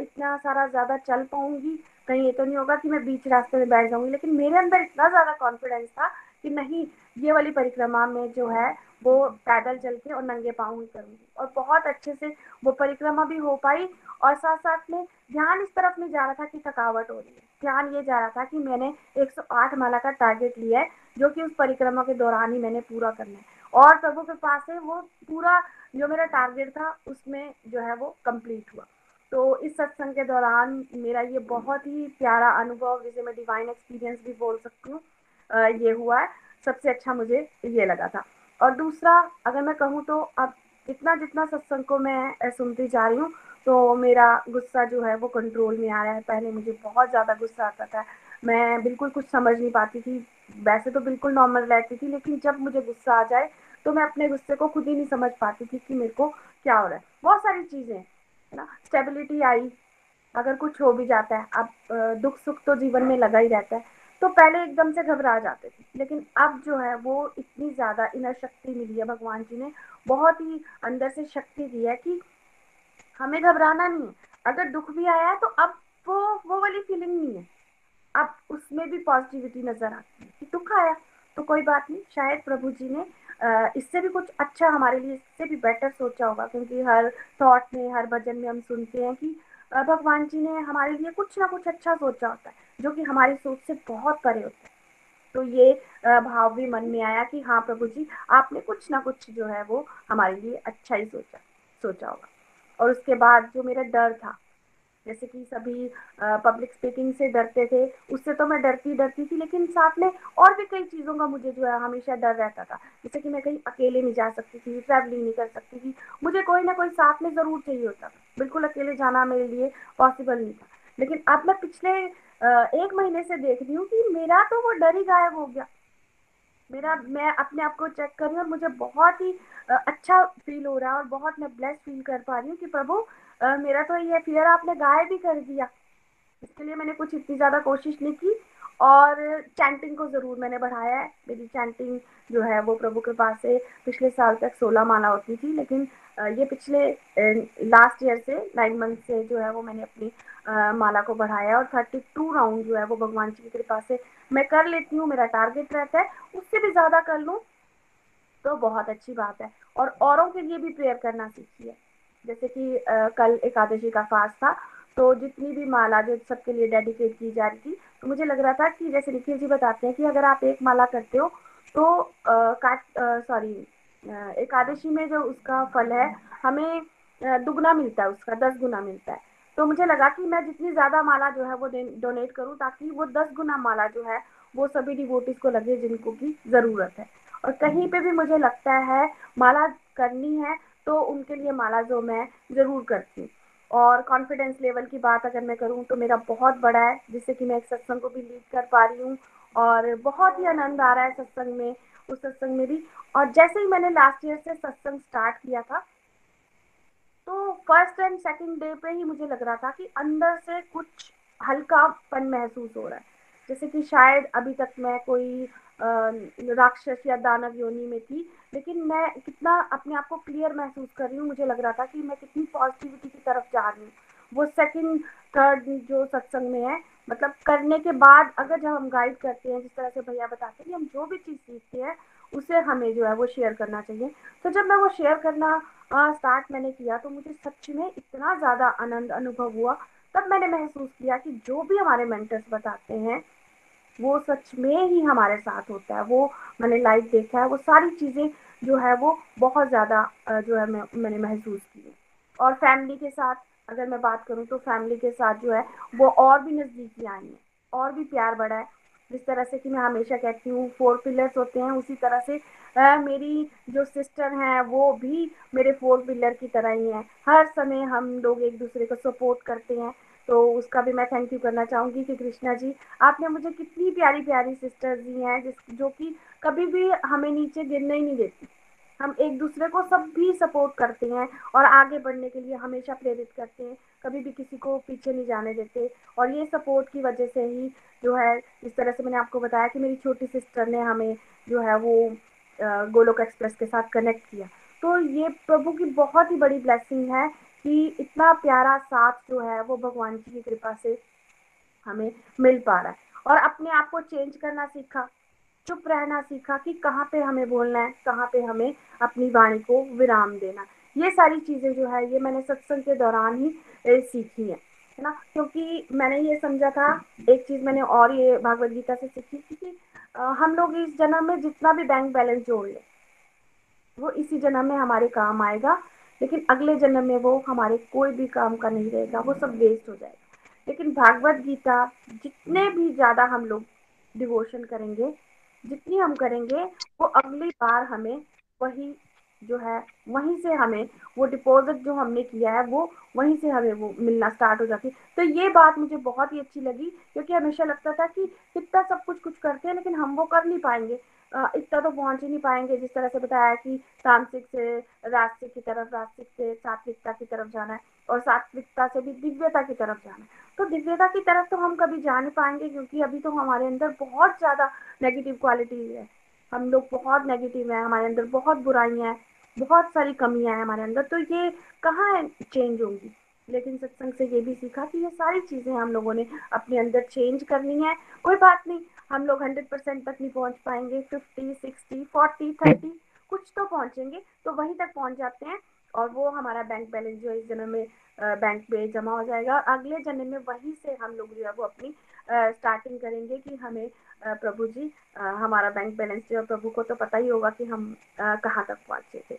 इतना सारा ज़्यादा चल पाऊँगी? कहीं ये तो नहीं होगा कि मैं बीच रास्ते में बैठ जाऊँगी। लेकिन मेरे अंदर इतना ज़्यादा कॉन्फिडेंस था कि नहीं, ये वाली परिक्रमा में जो है, वो पैदल चल के और नंगे पाँव ही करूँगी। और बहुत अच्छे से वो परिक्रमा भी हो पाई और साथ साथ में ध्यान इस तरफ़ नहीं जा रहा था कि थकावट हो रही है। ध्यान ये जा रहा था कि मैंने 108 माला का टारगेट लिया है, जो कि उस परिक्रमा के दौरान ही मैंने पूरा करना है। और प्रभु के पास है वो पूरा जो मेरा टारगेट था, उसमें जो है वो कंप्लीट हुआ। तो इस सत्संग के दौरान मेरा ये बहुत ही प्यारा अनुभव, जिसे मैं डिवाइन एक्सपीरियंस भी बोल सकती हूँ ये हुआ है। सबसे अच्छा मुझे ये लगा था। और दूसरा, अगर मैं कहूँ तो अब इतना जितना सत्संग को मैं सुनती जा रही हूँ तो मेरा गुस्सा जो है वो कंट्रोल में आ रहा है। पहले मुझे बहुत ज़्यादा गुस्सा आता था। मैं बिल्कुल कुछ समझ नहीं पाती थी। वैसे तो बिल्कुल नॉर्मल रहती थी, लेकिन जब मुझे गुस्सा आ जाए तो मैं अपने गुस्से को खुद ही नहीं समझ पाती थी कि मेरे को क्या हो रहा है। बहुत सारी चीज़ें, है ना? स्टेबिलिटी आई, अगर कुछ हो भी जाता है, अब दुख सुख तो जीवन में लगा ही रहता है। तो पहले एकदम से घबरा जाते थे, लेकिन अब जो है वो इतनी ज़्यादा इनर शक्ति मिली है भगवान जी ने, बहुत ही अंदर से शक्ति दी है कि हमें घबराना नहीं है। अगर दुख भी आया है तो अब वो वो वाली फीलिंग नहीं है। अब उसमें भी पॉजिटिविटी नज़र आती है कि दुख आया तो कोई बात नहीं, शायद प्रभु जी ने इससे भी कुछ अच्छा हमारे लिए, इससे भी बेटर सोचा होगा, क्योंकि हर थॉट में, हर भजन में हम सुनते हैं कि भगवान जी ने हमारे लिए कुछ ना कुछ अच्छा सोचा होता है, जो कि हमारी सोच से बहुत परे होता है। तो ये भाव भी मन में आया कि हाँ प्रभु जी, आपने कुछ ना कुछ जो है वो हमारे लिए अच्छा ही सोचा सोचा होगा। और उसके बाद जो मेरा डर था जैसे कि सभी पब्लिक स्पीकिंग से डरते थे, उससे तो मैं डरती डरती थी, लेकिन साथ में और भी कई चीज़ों का मुझे जो है हमेशा डर रहता था। जैसे कि मैं कहीं अकेले नहीं जा सकती थी ट्रैवलिंग नहीं कर सकती थी, मुझे कोई ना कोई साथ में ज़रूर चाहिए होता था। बिल्कुल अकेले जाना मेरे लिए पॉसिबल नहीं था। लेकिन अब मैं पिछले एक महीने से देख रही हूँ कि मेरा तो वो डर ही गायब हो गया। मेरा, मैं अपने आप को चेक कर रही हूँ और मुझे बहुत ही अच्छा फील हो रहा है और बहुत मैं ब्लेस फील कर पा रही हूँ कि प्रभु मेरा तो ये फियर आपने गायब ही कर दिया। इसके लिए मैंने कुछ इतनी ज़्यादा कोशिश नहीं की। और चैंटिंग को ज़रूर मैंने बढ़ाया है। मेरी चैंटिंग जो है, वो प्रभु के पास से पिछले साल तक सोलह माला होती थी, लेकिन ये पिछले लास्ट ईयर से नाइन मंथ से जो है, वो मैंने अपनी माला को बढ़ाया और थर्टी टू राउंड जो है, वो भगवान जी की कृपा से मैं कर लेती हूँ। मेरा टारगेट रहता है। उससे भी ज़्यादा कर लूँ तो बहुत अच्छी बात है। और औरों के लिए भी प्रेयर करना सीखिए। जैसे कि आ, कल एकादशी का फास्ट था तो जितनी भी माला जो सबके लिए डेडिकेट की जा रही थी तो मुझे लग रहा था कि जैसे निखिल जी बताते हैं कि अगर आप एक माला करते हो तो सॉरी एकादशी में जो उसका फल है हमें दुगना मिलता है उसका दस गुना मिलता है। तो मुझे लगा कि मैं जितनी ज़्यादा माला जो है वो डोनेट करूँ ताकि वो दस गुना माला जो है वो सभी डिवोटिस को लगे जिनको की ज़रूरत है। और कहीं पे भी मुझे लगता है माला करनी है तो उनके लिए माला जो मैं ज़रूर करती हूँ। और कॉन्फिडेंस लेवल की बात अगर मैं करूँ तो मेरा बहुत बड़ा है, जिससे कि मैं एक सत्संग को भी लीड कर पा रही हूँ। और बहुत ही आनंद आ रहा है सत्संग में, उस सत्संग में भी। और जैसे ही मैंने लास्ट ईयर से सत्संग स्टार्ट किया था तो फ़र्स्ट एंड सेकंड डे पे ही मुझे लग रहा था कि अंदर से कुछ हल्कापन महसूस हो रहा है। जैसे कि शायद अभी तक मैं कोई राक्षस या दानव योनि में थी। लेकिन मैं कितना अपने आप को क्लियर महसूस कर रही हूँ, मुझे लग रहा था कि मैं कितनी पॉजिटिविटी की तरफ़ जा रही हूँ। वो सेकंड थर्ड जो सत्संग में है मतलब करने के बाद अगर जब हम गाइड करते हैं, जिस तरह से भैया बताते हैं कि हम जो भी चीज़ सीखते हैं, उसे हमें जो है वो शेयर करना चाहिए। तो जब मैं वो शेयर करना स्टार्ट मैंने किया तो मुझे सच में इतना ज़्यादा आनंद अनुभव हुआ। तब मैंने महसूस किया कि जो भी हमारे मेंटर्स बताते हैं वो सच में ही हमारे साथ होता है। वो मैंने लाइव देखा है। वो सारी चीज़ें जो है वो बहुत ज़्यादा जो है मैं मैंने महसूस की और फैमिली के साथ अगर मैं बात करूँ तो फैमिली के साथ जो है वो और भी नज़दीकी आई है। और भी प्यार बढ़ा है। जिस तरह से कि मैं हमेशा कहती हूँ फोर पिलर्स होते हैं। उसी तरह से आ, मेरी जो सिस्टर हैं वो भी मेरे फोर पिलर की तरह ही हैं। हर समय हम लोग एक दूसरे को सपोर्ट करते हैं। तो उसका भी मैं थैंक यू करना चाहूँगी कि कृष्णा जी, आपने मुझे कितनी प्यारी प्यारी सिस्टर्स दी हैं, जिस, जो कि कभी भी हमें नीचे गिरने ही नहीं देती। हम एक दूसरे को सब भी सपोर्ट करते हैं और आगे बढ़ने के लिए हमेशा प्रेरित करते हैं। कभी भी किसी को पीछे नहीं जाने देते और ये सपोर्ट की वजह से ही जो है, इस तरह से मैंने आपको बताया कि मेरी छोटी सिस्टर ने हमें जो है वो गोलोक एक्सप्रेस के साथ कनेक्ट किया। तो ये प्रभु की बहुत ही बड़ी ब्लेसिंग है। कि इतना प्यारा साथ जो है वो भगवान जी की कृपा से हमें मिल पा रहा है। और अपने आप को चेंज करना सीखा, चुप रहना सीखा कि कहाँ पे हमें बोलना है, कहाँ पे हमें अपनी वाणी को विराम देना ये सारी चीज़ें जो है, ये मैंने सत्संग के दौरान ही सीखी है है ना? क्योंकि मैंने ये समझा था, एक चीज़ मैंने और ये भागवत गीता से सीखी थी कि हम लोग इस जन्म में जितना भी बैंक बैलेंस जोड़ ले, वो इसी जन्म में हमारे काम आएगा। लेकिन अगले जन्म में वो हमारे कोई भी काम का नहीं रहेगा, वो सब वेस्ट हो जाएगा। लेकिन भागवत गीता जितने भी ज़्यादा हम लोग डिवोशन करेंगे, जितनी हम करेंगे, वो अगली बार हमें वही जो है, वहीं से हमें वो डिपॉजिट जो हमने किया है, वो वहीं से हमें वो मिलना स्टार्ट हो जाती तो ये बात मुझे बहुत ही अच्छी लगी, क्योंकि हमेशा लगता था कि इतना सब कुछ कुछ करते हैं, लेकिन हम वो कर नहीं पाएँगे। इतना तो पहुँच ही नहीं पाएँगे, जिस तरह से बताया कि तामसिक से रास्तिक की तरफ़ रास्तिक से सात्विकता की तरफ़ जाना है और सात्विकता से भी दिव्यता की तरफ़ जाना है। तो दिव्यता की तरफ़ तो हम कभी जा नहीं पाएँगे, क्योंकि अभी तो हमारे अंदर बहुत ज़्यादा नेगेटिव क्वालिटी है। हम लोग बहुत नेगेटिव है, हमारे अंदर बहुत बुराइयाँ हैं, बहुत सारी कमियाँ हैं हमारे अंदर तो ये कहाँ चेंज होंगी? लेकिन सत्संग से ये भी सीखा कि ये सारी चीज़ें हम लोगों ने अपने अंदर चेंज करनी है। कोई बात नहीं, हम लोग हंड्रेड परसेंट तक नहीं पहुँच पाएँगे फिफ्टी सिक्सटी फोर्टी थर्टी कुछ तो पहुँचेंगे तो वहीं तक पहुँच जाते हैं और वो हमारा बैंक बैलेंस जो इस जन्म में बैंक पे जमा हो जाएगा। अगले जन्म में वहीं से हम लोग जो है वो अपनी स्टार्टिंग करेंगे कि हमें प्रभु जी हमारा बैंक बैलेंस जो है प्रभु को तो पता ही होगा कि हम कहाँ तक पहुँचे थे।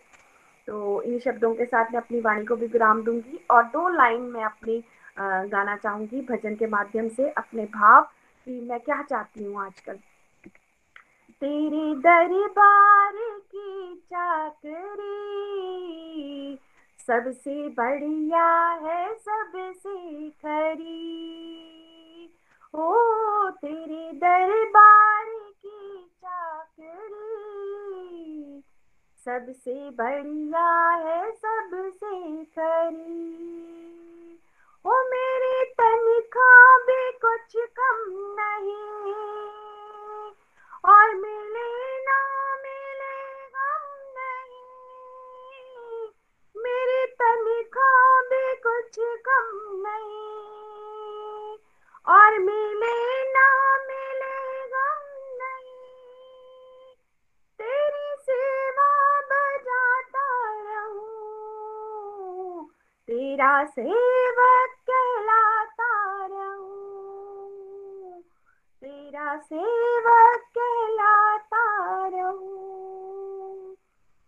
तो इन शब्दों के साथ मैं अपनी वाणी को भी विराम दूँगी और दो लाइन में अपनी गाना चाहूँगी भजन के माध्यम से अपने भाव कि मैं क्या चाहती हूँ आजकल। तेरे दरबार की चाकरी सबसे बढ़िया है, सबसे खरी। ओ, तेरे दरबार की चाकरी सबसे बढ़िया है सबसे खरी। ओ मेरे तनखा भी कुछ कम नहीं, और मिले ना मिले हम नहीं। मेरी तनखा भी कुछ कम नहीं, और मिले ना तेरा सेवक कहलाता रहूँ तेरा सेवक कहलाता रहूँ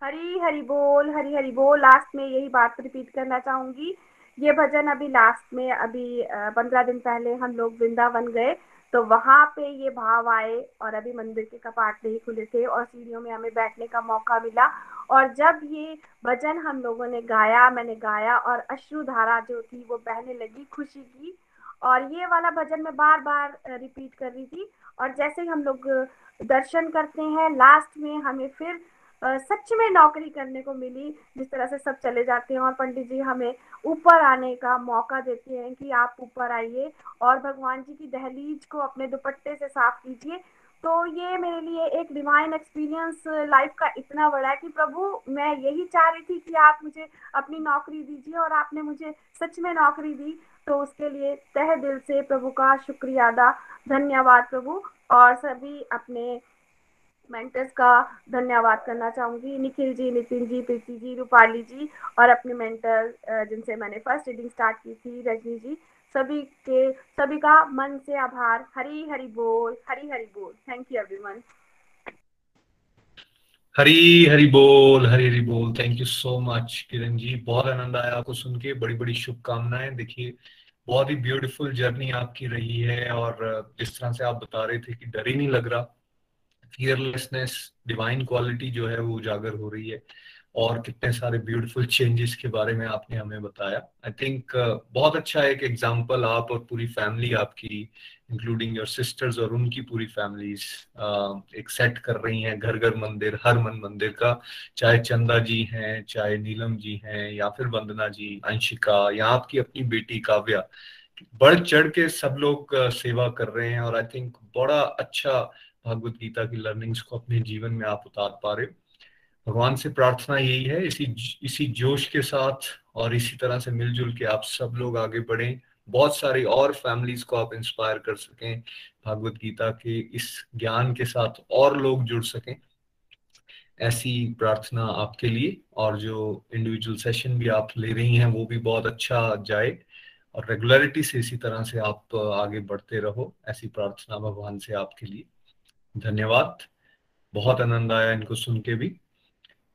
हरी हरी बोल, हरी हरी बोल। लास्ट में यही बात रिपीट करना चाहूँगी। ये भजन अभी लास्ट में, अभी पंद्रह दिन पहले हम लोग वृंदावन गए तो वहाँ पे ये भाव आए और अभी मंदिर के कपाट नहीं खुले थे और सीढ़ियों में हमें बैठने का मौका मिला। और जब ये भजन हम लोगों ने गाया, मैंने गाया और अश्रुधारा जो थी वो बहने लगी खुशी की। और ये वाला भजन मैं बार बार रिपीट कर रही थी। और जैसे ही हम लोग दर्शन करते हैं लास्ट में हमें फिर सच में नौकरी करने को मिली, जिस तरह से सब चले जाते हैं और पंडित जी हमें ऊपर आने का मौका देते हैं कि आप ऊपर आइए और भगवान जी की दहलीज को अपने दुपट्टे से साफ़ कीजिए। तो ये मेरे लिए एक डिवाइन एक्सपीरियंस लाइफ का इतना बड़ा है कि प्रभु, मैं यही चाह रही थी कि आप मुझे अपनी नौकरी दीजिए और आपने मुझे सच में नौकरी दी। तो उसके लिए तह दिल से प्रभु का शुक्रिया अदा। धन्यवाद प्रभु। और सभी अपने मेंटर्स का धन्यवाद करना चाहूँगी। निखिल जी, नितिन जी, प्रीति जी, रूपाली जी और अपने मेंटर जिनसे मैंने फ़र्स्ट रीडिंग स्टार्ट की थी, रजनी जी। सभी के, सभी का मन से आभार। हरी हरी बोल, हरी हरी बोल। Thank you everyone Hari Hari बोल, हरी हरी बोल। Thank you so much Kiran ji. बहुत आनंद आया आपको सुन के। बड़ी बड़ी शुभकामनाएँ। देखिए, बहुत ही ब्यूटीफुल जर्नी आपकी रही है और जिस तरह से आप बता रहे थे कि डर ही नहीं लग रहा। फियरलेसनेस डिवाइन क्वालिटी जो है वो उजागर हो रही है। और कितने सारे ब्यूटीफुल चेंजेस के बारे में आपने हमें बताया। आई थिंक uh, बहुत अच्छा एक एग्जांपल आप और पूरी फैमिली आपकी इंक्लूडिंग योर सिस्टर्स और उनकी पूरी फैमिलीज़ uh, एक सेट कर रही हैं। घर घर मंदिर हर मन मंदिर का चाहे चंदा जी हैं चाहे नीलम जी हैं या फिर वंदना जी अंशिका या आपकी अपनी बेटी काव्या। बढ़ चढ़ के सब लोग uh, सेवा कर रहे हैं और आई थिंक बड़ा अच्छा भगवत गीता की लर्निंग्स को अपने जीवन में आप उतार पा रहे हो। भगवान से प्रार्थना यही है, इसी इसी जोश के साथ और इसी तरह से मिलजुल के आप सब लोग आगे बढ़ें। बहुत सारी और फैमिलीज़ को आप इंस्पायर कर सकें, भगवत गीता के इस ज्ञान के साथ और लोग जुड़ सकें। ऐसी प्रार्थना आपके लिए और जो इंडिविजुअल सेशन भी आप ले रही हैं, वो भी बहुत अच्छा जाए और रेगुलरिटी से इसी तरह से आप आगे बढ़ते रहो। ऐसी प्रार्थना भगवान से आपके लिए। धन्यवाद। बहुत आनंद आया इनको सुन के भी।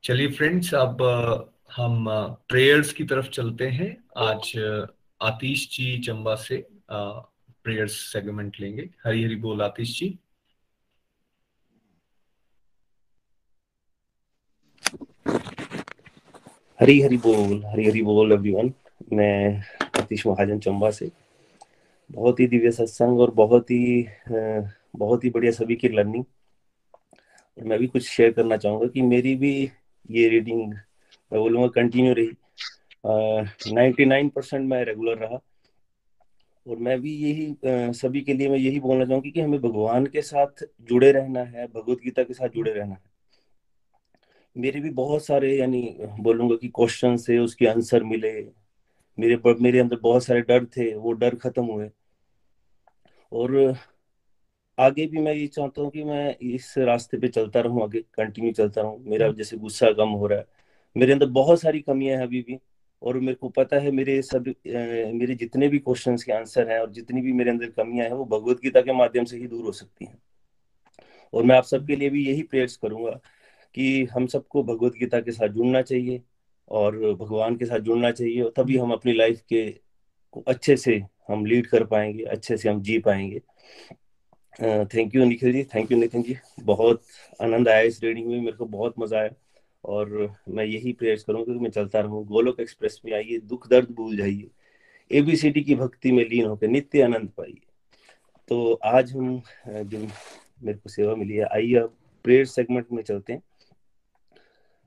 चलिए फ्रेंड्स अब हम प्रेयर्स की तरफ़ चलते हैं। आज आतिश जी चंबा से प्रेयर्स सेगमेंट लेंगे। हरी हरी बोल आतिश जी। हरी हरी बोल, हरी हरी बोल एवरीवन मैं आतिश महाजन चंबा से। बहुत ही दिव्य सत्संग और बहुत ही बहुत ही बढ़िया सभी की लर्निंग और मैं भी कुछ शेयर करना चाहूँगा कि मेरी भी ये रीडिंग मैं बोलूँगा कंटिन्यू रही। नाइन्टी नाइन परसेंट मैं रेगुलर रहा। और मैं भी यही सभी के लिए मैं यही बोलना चाहूँगी कि हमें भगवान के साथ जुड़े रहना है, भगवत गीता के साथ जुड़े रहना है। मेरे भी बहुत सारे, यानी बोलूँगा कि क्वेश्चन थे, उसके आंसर मिले। मेरे मेरे अंदर बहुत सारे डर थे, वो डर खत्म हुए। और आगे भी मैं ये चाहता हूँ कि मैं इस रास्ते पे चलता रहूँ आगे कंटिन्यू चलता रहूँ। मेरा हम्म। जैसे गुस्सा कम हो रहा है। मेरे अंदर बहुत सारी कमियाँ हैं अभी भी और मेरे को पता है मेरे सब मेरे जितने भी क्वेश्चंस के आंसर हैं और जितनी भी मेरे अंदर कमियाँ हैं वो भगवत गीता के माध्यम से ही दूर हो सकती हैं। और मैं आप सबके लिए भी यही प्रेयर्स करूँगा कि हम सबको भगवत गीता के साथ जुड़ना चाहिए और भगवान के साथ जुड़ना चाहिए और तभी हम अपनी लाइफ के को अच्छे से हम लीड कर पाएँगे अच्छे से हम जी पाएँगे। Thank you Nikhil ji. Thank you Nitin ji. बहुत आनंद आया इस रीडिंग में. मेरे को बहुत मज़ा आया. और मैं यही प्रेयर्स करूँगा कि मैं चलता रहूँ. गोलोक एक्सप्रेस में आइए. दुख दर्द भूल जाइए. एबीसीडी की भक्ति में लीन होकर नित्य आनंद पाइए. तो आज हम जो मेरे को सेवा मिली है, आइए अब प्रेयर सेगमेंट में चलते हैं.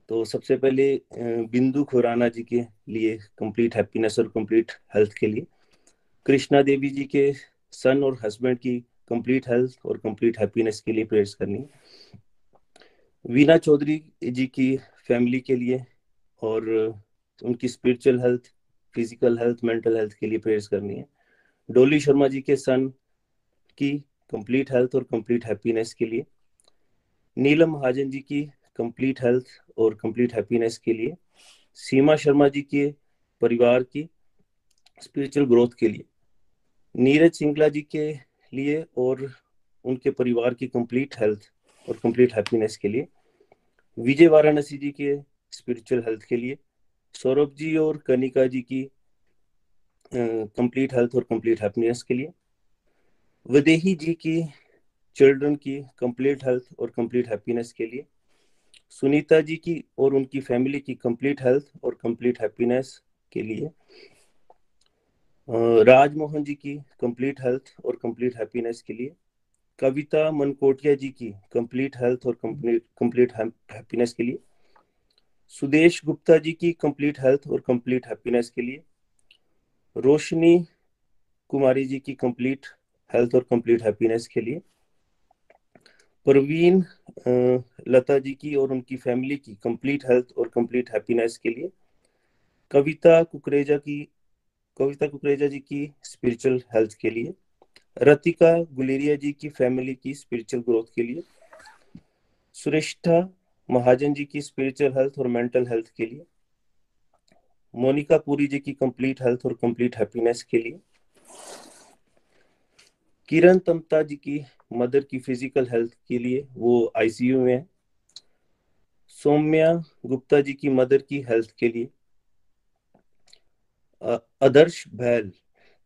तो सबसे पहले बिंदु खुराना जी के लिए कंप्लीट हैप्पीनेस और कंप्लीट हेल्थ के लिए, कृष्णा देवी जी के सन और हस्बैंड की कंप्लीट हेल्थ और कंप्लीट हैप्पीनेस के लिए प्रेयर्स करनी वीना चौधरी जी की फैमिली के लिए और उनकी spiritual health physical health mental health के लिए प्रेयर्स करनी है। डोली शर्मा जी के सन की कंप्लीट हेल्थ और कंप्लीट हैप्पीनेस के लिए। नीलम महाजन जी की कंप्लीट हेल्थ और कंप्लीट हैप्पीनेस के लिए। सीमा शर्मा जी के परिवार की स्पिरिचुअल ग्रोथ के लिए। नीरज सिंगला जी के लिए और उनके परिवार की कंप्लीट हेल्थ और कंप्लीट हैप्पीनेस के लिए, विजय वाराणसी जी के स्पिरिचुअल हेल्थ के लिए, सौरभ जी और कनिका जी की कंप्लीट हेल्थ और कंप्लीट हैप्पीनेस के लिए, विदेही जी की चिल्ड्रन की कंप्लीट हेल्थ और कंप्लीट हैप्पीनेस के लिए, सुनीता जी की और उनकी फैमिली की कंप्लीट हेल्थ और कंप्लीट हैप्पीनेस के लिए राजमोहन जी की कंप्लीट हेल्थ और कंप्लीट हैप्पीनेस के लिए, कविता मनकोटिया जी की कंप्लीट हेल्थ और कंप्लीट हैप्पीनेस के लिए, सुदेश गुप्ता जी की कंप्लीट हेल्थ और कंप्लीट हैप्पीनेस के लिए, रोशनी कुमारी जी की कंप्लीट हेल्थ और कंप्लीट हैप्पीनेस के लिए परवीन लता जी की और उनकी फैमिली की कंप्लीट हेल्थ और कंप्लीट हैप्पीनेस के लिए, कविता कुकरेजा की कविता कुकरेजा जी की स्पिरिचुअल हेल्थ के लिए, रतिका गुलेरिया जी की फैमिली की स्पिरिचुअल ग्रोथ के लिए, सुरेष्ठा महाजन जी की स्पिरिचुअल हेल्थ और मेंटल हेल्थ के लिए, मोनिका पुरी जी की कंप्लीट हेल्थ और कंप्लीट हैप्पीनेस के लिए, किरण तमता जी की मदर की फ़िज़िकल हेल्थ के लिए वो आईसीयू में है, सौम्या गुप्ता जी की मदर की हेल्थ के लिए आदर्श भैल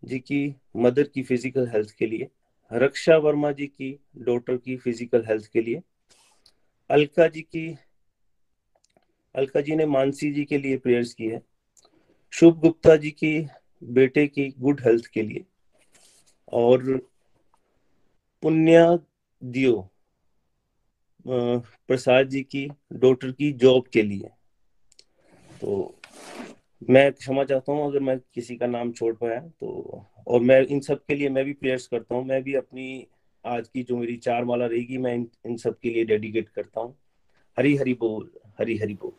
जी की मदर की फ़िज़िकल हेल्थ के लिए, रक्षा वर्मा जी की डॉटर की फ़िज़िकल हेल्थ के लिए, अलका जी की, अलका जी ने मानसी जी के लिए प्रेयर्स की है शुभ गुप्ता जी की बेटे की गुड हेल्थ के लिए, और पुण्या दियो प्रसाद जी की डॉटर की जॉब के लिए। तो मैं क्षमा चाहता हूँ अगर मैं किसी का नाम छोड़ पाया तो। और मैं इन सब के लिए मैं भी प्रेयर्स करता हूँ मैं भी अपनी आज की जो मेरी चार माला रहेगी मैं इन, इन सब के लिए डेडिकेट करता हूँ। हरी हरी बोल हरी हरी बोल।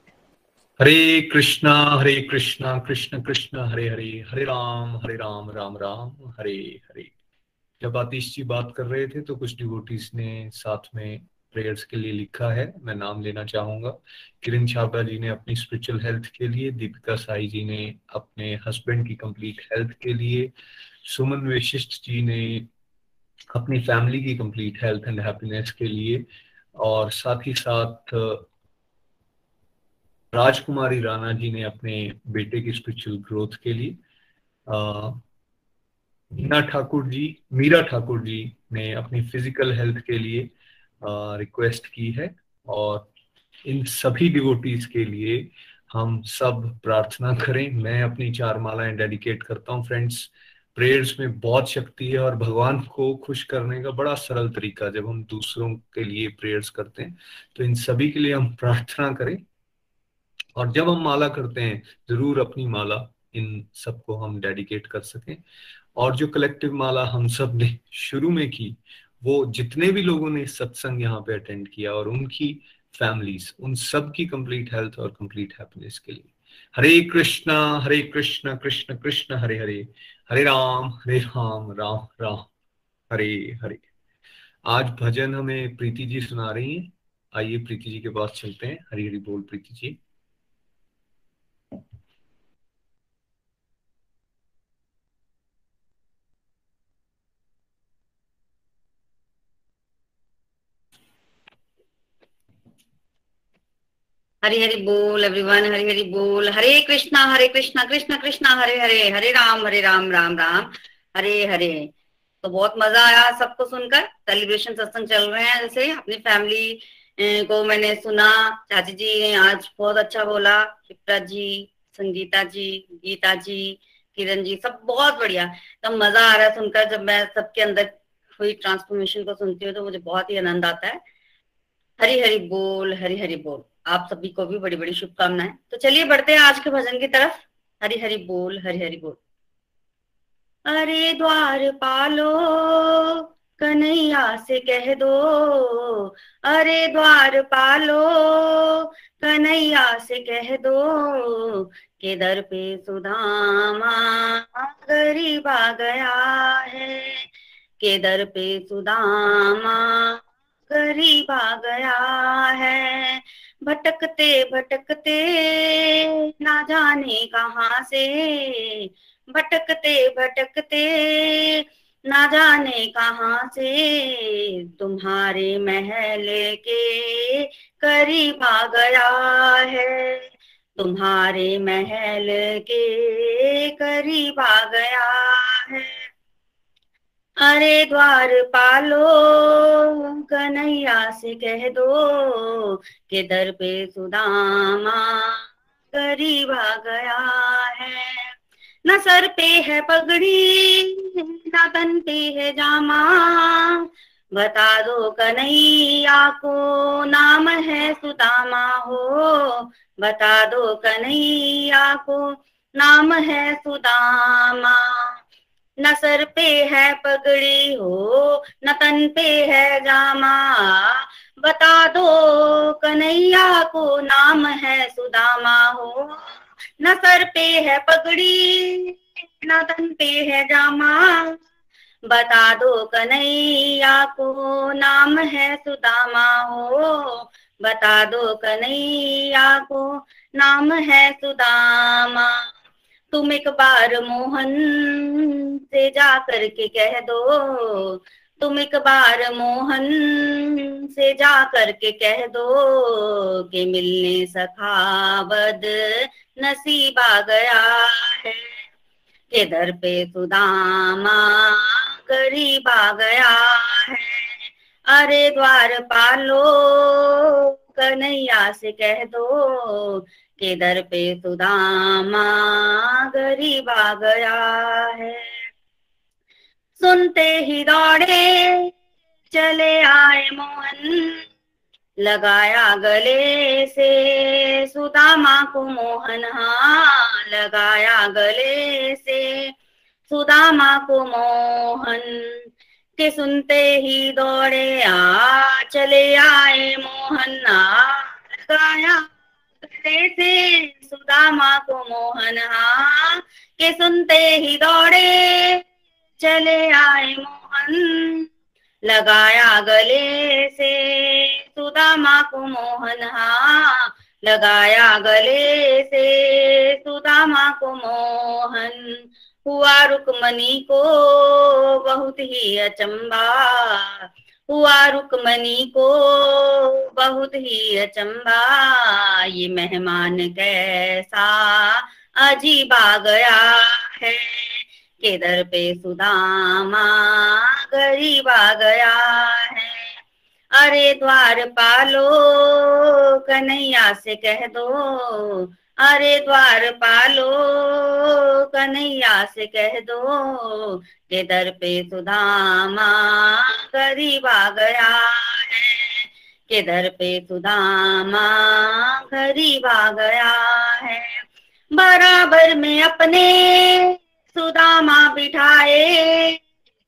हरे कृष्णा हरे कृष्णा कृष्ण कृष्ण हरे हरे हरे राम हरे राम राम राम हरे हरे। जब आतिश जी बात कर रहे थे तो कुछ डिवोटीज ने साथ में प्रेयर्स के लिए लिखा है। मैं नाम लेना चाहूँगा। किरण छाबरा जी ने अपनी स्पिरिचुअल हेल्थ के लिए, दीपिका साई जी ने अपने हस्बैंड की कंप्लीट हेल्थ के लिए, सुमन वशिष्ठ जी ने अपनी फैमिली की कंप्लीट हेल्थ एंड हैप्पीनेस के लिए, और साथ ही साथ, राजकुमारी राणा जी ने अपने बेटे की स्पिरिचुअल ग्रोथ के लिए मीना ठाकुर जी, मीरा ठाकुर जी ने अपनी फ़िज़िकल हेल्थ के लिए रिक्वेस्ट की है और इन सभी डिवोटीज के लिए हम सब प्रार्थना करें। मैं अपनी चार मालाएँ डेडिकेट करता हूँ। फ्रेंड्स प्रेयर्स में बहुत शक्ति है और भगवान को खुश करने का बड़ा सरल तरीका जब हम दूसरों के लिए प्रेयर्स करते हैं तो इन सभी के लिए हम प्रार्थना करें। और जब हम माला करते हैं, ज़रूर अपनी माला इन सबको हम डेडिकेट कर सकें। और जो कलेक्टिव माला हम सबने शुरू में की वो जितने भी लोगों ने सत्संग यहाँ पे अटेंड किया और उनकी फैमिलीज़ उन सब की कंप्लीट हेल्थ और कंप्लीट हैप्पीनेस के लिए। हरे कृष्णा, हरे कृष्ण कृष्ण कृष्ण, हरे हरे। हरे राम हरे राम राम राम। हरे हरे। आज भजन हमें प्रीति जी सुना रही हैं। आइए प्रीति जी के पास चलते हैं। हरी हरी बोल प्रीति जी। हरी हरी बोल एवरीवन हरी हरी बोल। हरे कृष्णा हरे कृष्णा, कृष्ण, कृष्णा, हरे हरे हरे राम हरे राम राम राम, हरे हरे। तो बहुत मज़ा आया सबको सुनकर। सेलिब्रेशन सत्संग चल रहे हैं जैसे अपनी फैमिली को मैंने सुना। चाची जी ने आज बहुत अच्छा बोला। शिप्रा जी, संगीता जी, गीता जी, किरण जी, सब बहुत बढ़िया। तो मज़ा आ रहा है सुनकर। जब मैं सबके अंदर हुई ट्रांसफॉर्मेशन को सुनती हूँ तो मुझे बहुत ही आनंद आता है। हरी हरी बोल, हरी हरी बोल। आप सभी को भी बड़ी बड़ी शुभकामनाएँ। तो चलिए बढ़ते हैं आज के भजन की तरफ़। हरी हरी बोल, हरी हरी बोल। अरे द्वार पालो, कन्हैया से कह दो। अरे द्वार पालो, कन्हैया से कह दो। के दर पे सुदामा गरीब आ गया है के दर पे सुदामा गरीब आ गया है। भटकते भटकते ना जाने कहाँ से। भटकते भटकते ना जाने कहाँ से। तुम्हारे महल के करीब आ गया है। तुम्हारे महल के करीब आ गया है। अरे द्वार पालो, कन्हैया से कह दो के दर पे सुदामा करीब आ गया है। न सर पे है पगड़ी, न तन पे है जामा। बता दो कन्हैया को नाम है सुदामा हो। बता दो कन्हैया को नाम है सुदामा। न सर पे है पगड़ी हो, न तन पे है जामा बता दो कन्हैया को नाम है सुदामा हो। न सर पे है पगड़ी, न तन पे है जामा। बता दो कन्हैया को नाम है सुदामा हो। बता दो कन्हैया को नाम है सुदामा। तुम एक बार मोहन से जा करके कह दो। तुम एक बार मोहन से जा करके कह दो कि मिलने सखावद नसीब आ गया है। के दर पे सुदामा गरीब आ गया है। अरे द्वार पालो, कन्हैया से कह दो के दर पे सुदामा गरीब आ गया है। सुनते ही दौड़े, चले आए मोहन। लगाया गले से, सुदामा को मोहन। हाँ लगाया गले से, सुदामा को मोहन। के सुनते ही दौड़े, आ, चले आए मोहन। आ, लगाया गले से सुदामा को मोहन हाँ के सुनते ही दौड़े, चले आए मोहन, लगाया गले से। सुदामा को मोहन हाँ लगाया गले से। सुदामा को मोहन, हुआ रुकमनी को बहुत ही अचंबा। हुआ रुकमनी को बहुत ही अचंबा ये मेहमान कैसा अजीब आ गया है। केदर पे सुदामा गरीब आ गया है। अरे द्वार पालो, कन्हैया से कह दो अरे द्वार पालो, कन्हैया से कह दो के दर पे सुदामा गरीब आ गया है। के दर पे सुदामा गरीब आ गया है। बराबर में अपने सुदामा बिठाए,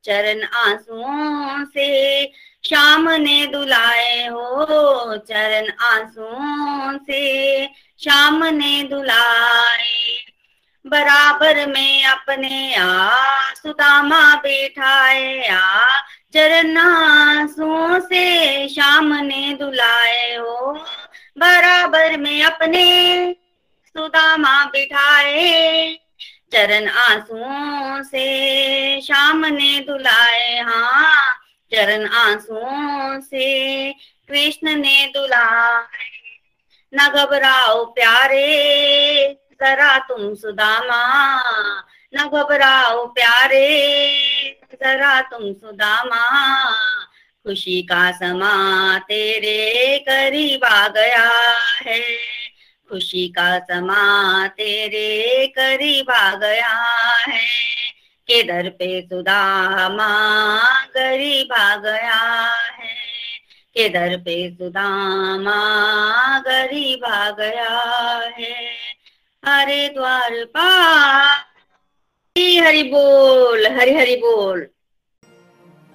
चरण आंसुओं से श्याम ने दुलाए हो चरण आंसुओं से। श्याम ने दुलाए, बराबर में अपने आ सुदामा बैठाए आ चरण आंसुओं से। श्याम ने दुलाए हो, बराबर में अपने सुदामा बिठाए, चरण आंसुओं से। शाम ने दुलाए हाँ चरण आंसुओं से कृष्ण ने दुलाए न घबराओ प्यारे, जरा तुम सुदामा। न घबराओ प्यारे, जरा तुम सुदामा। खुशी का समा तेरे करीब आ गया है। खुशी का समा तेरे करीब आ गया है। के दर पे सुदामा गरीब गया है। के दर पे सुदामा गरीब गया है। हरे द्वार पा। हरि बोल हरि हरि बोल।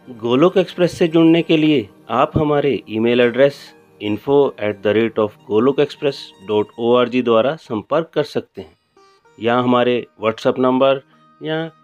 गोलोक एक्सप्रेस से जुड़ने के लिए आप हमारे email address info at the rate of Golok express dot O R G द्वारा संपर्क कर सकते हैं। या हमारे व्हाट्सएप नंबर या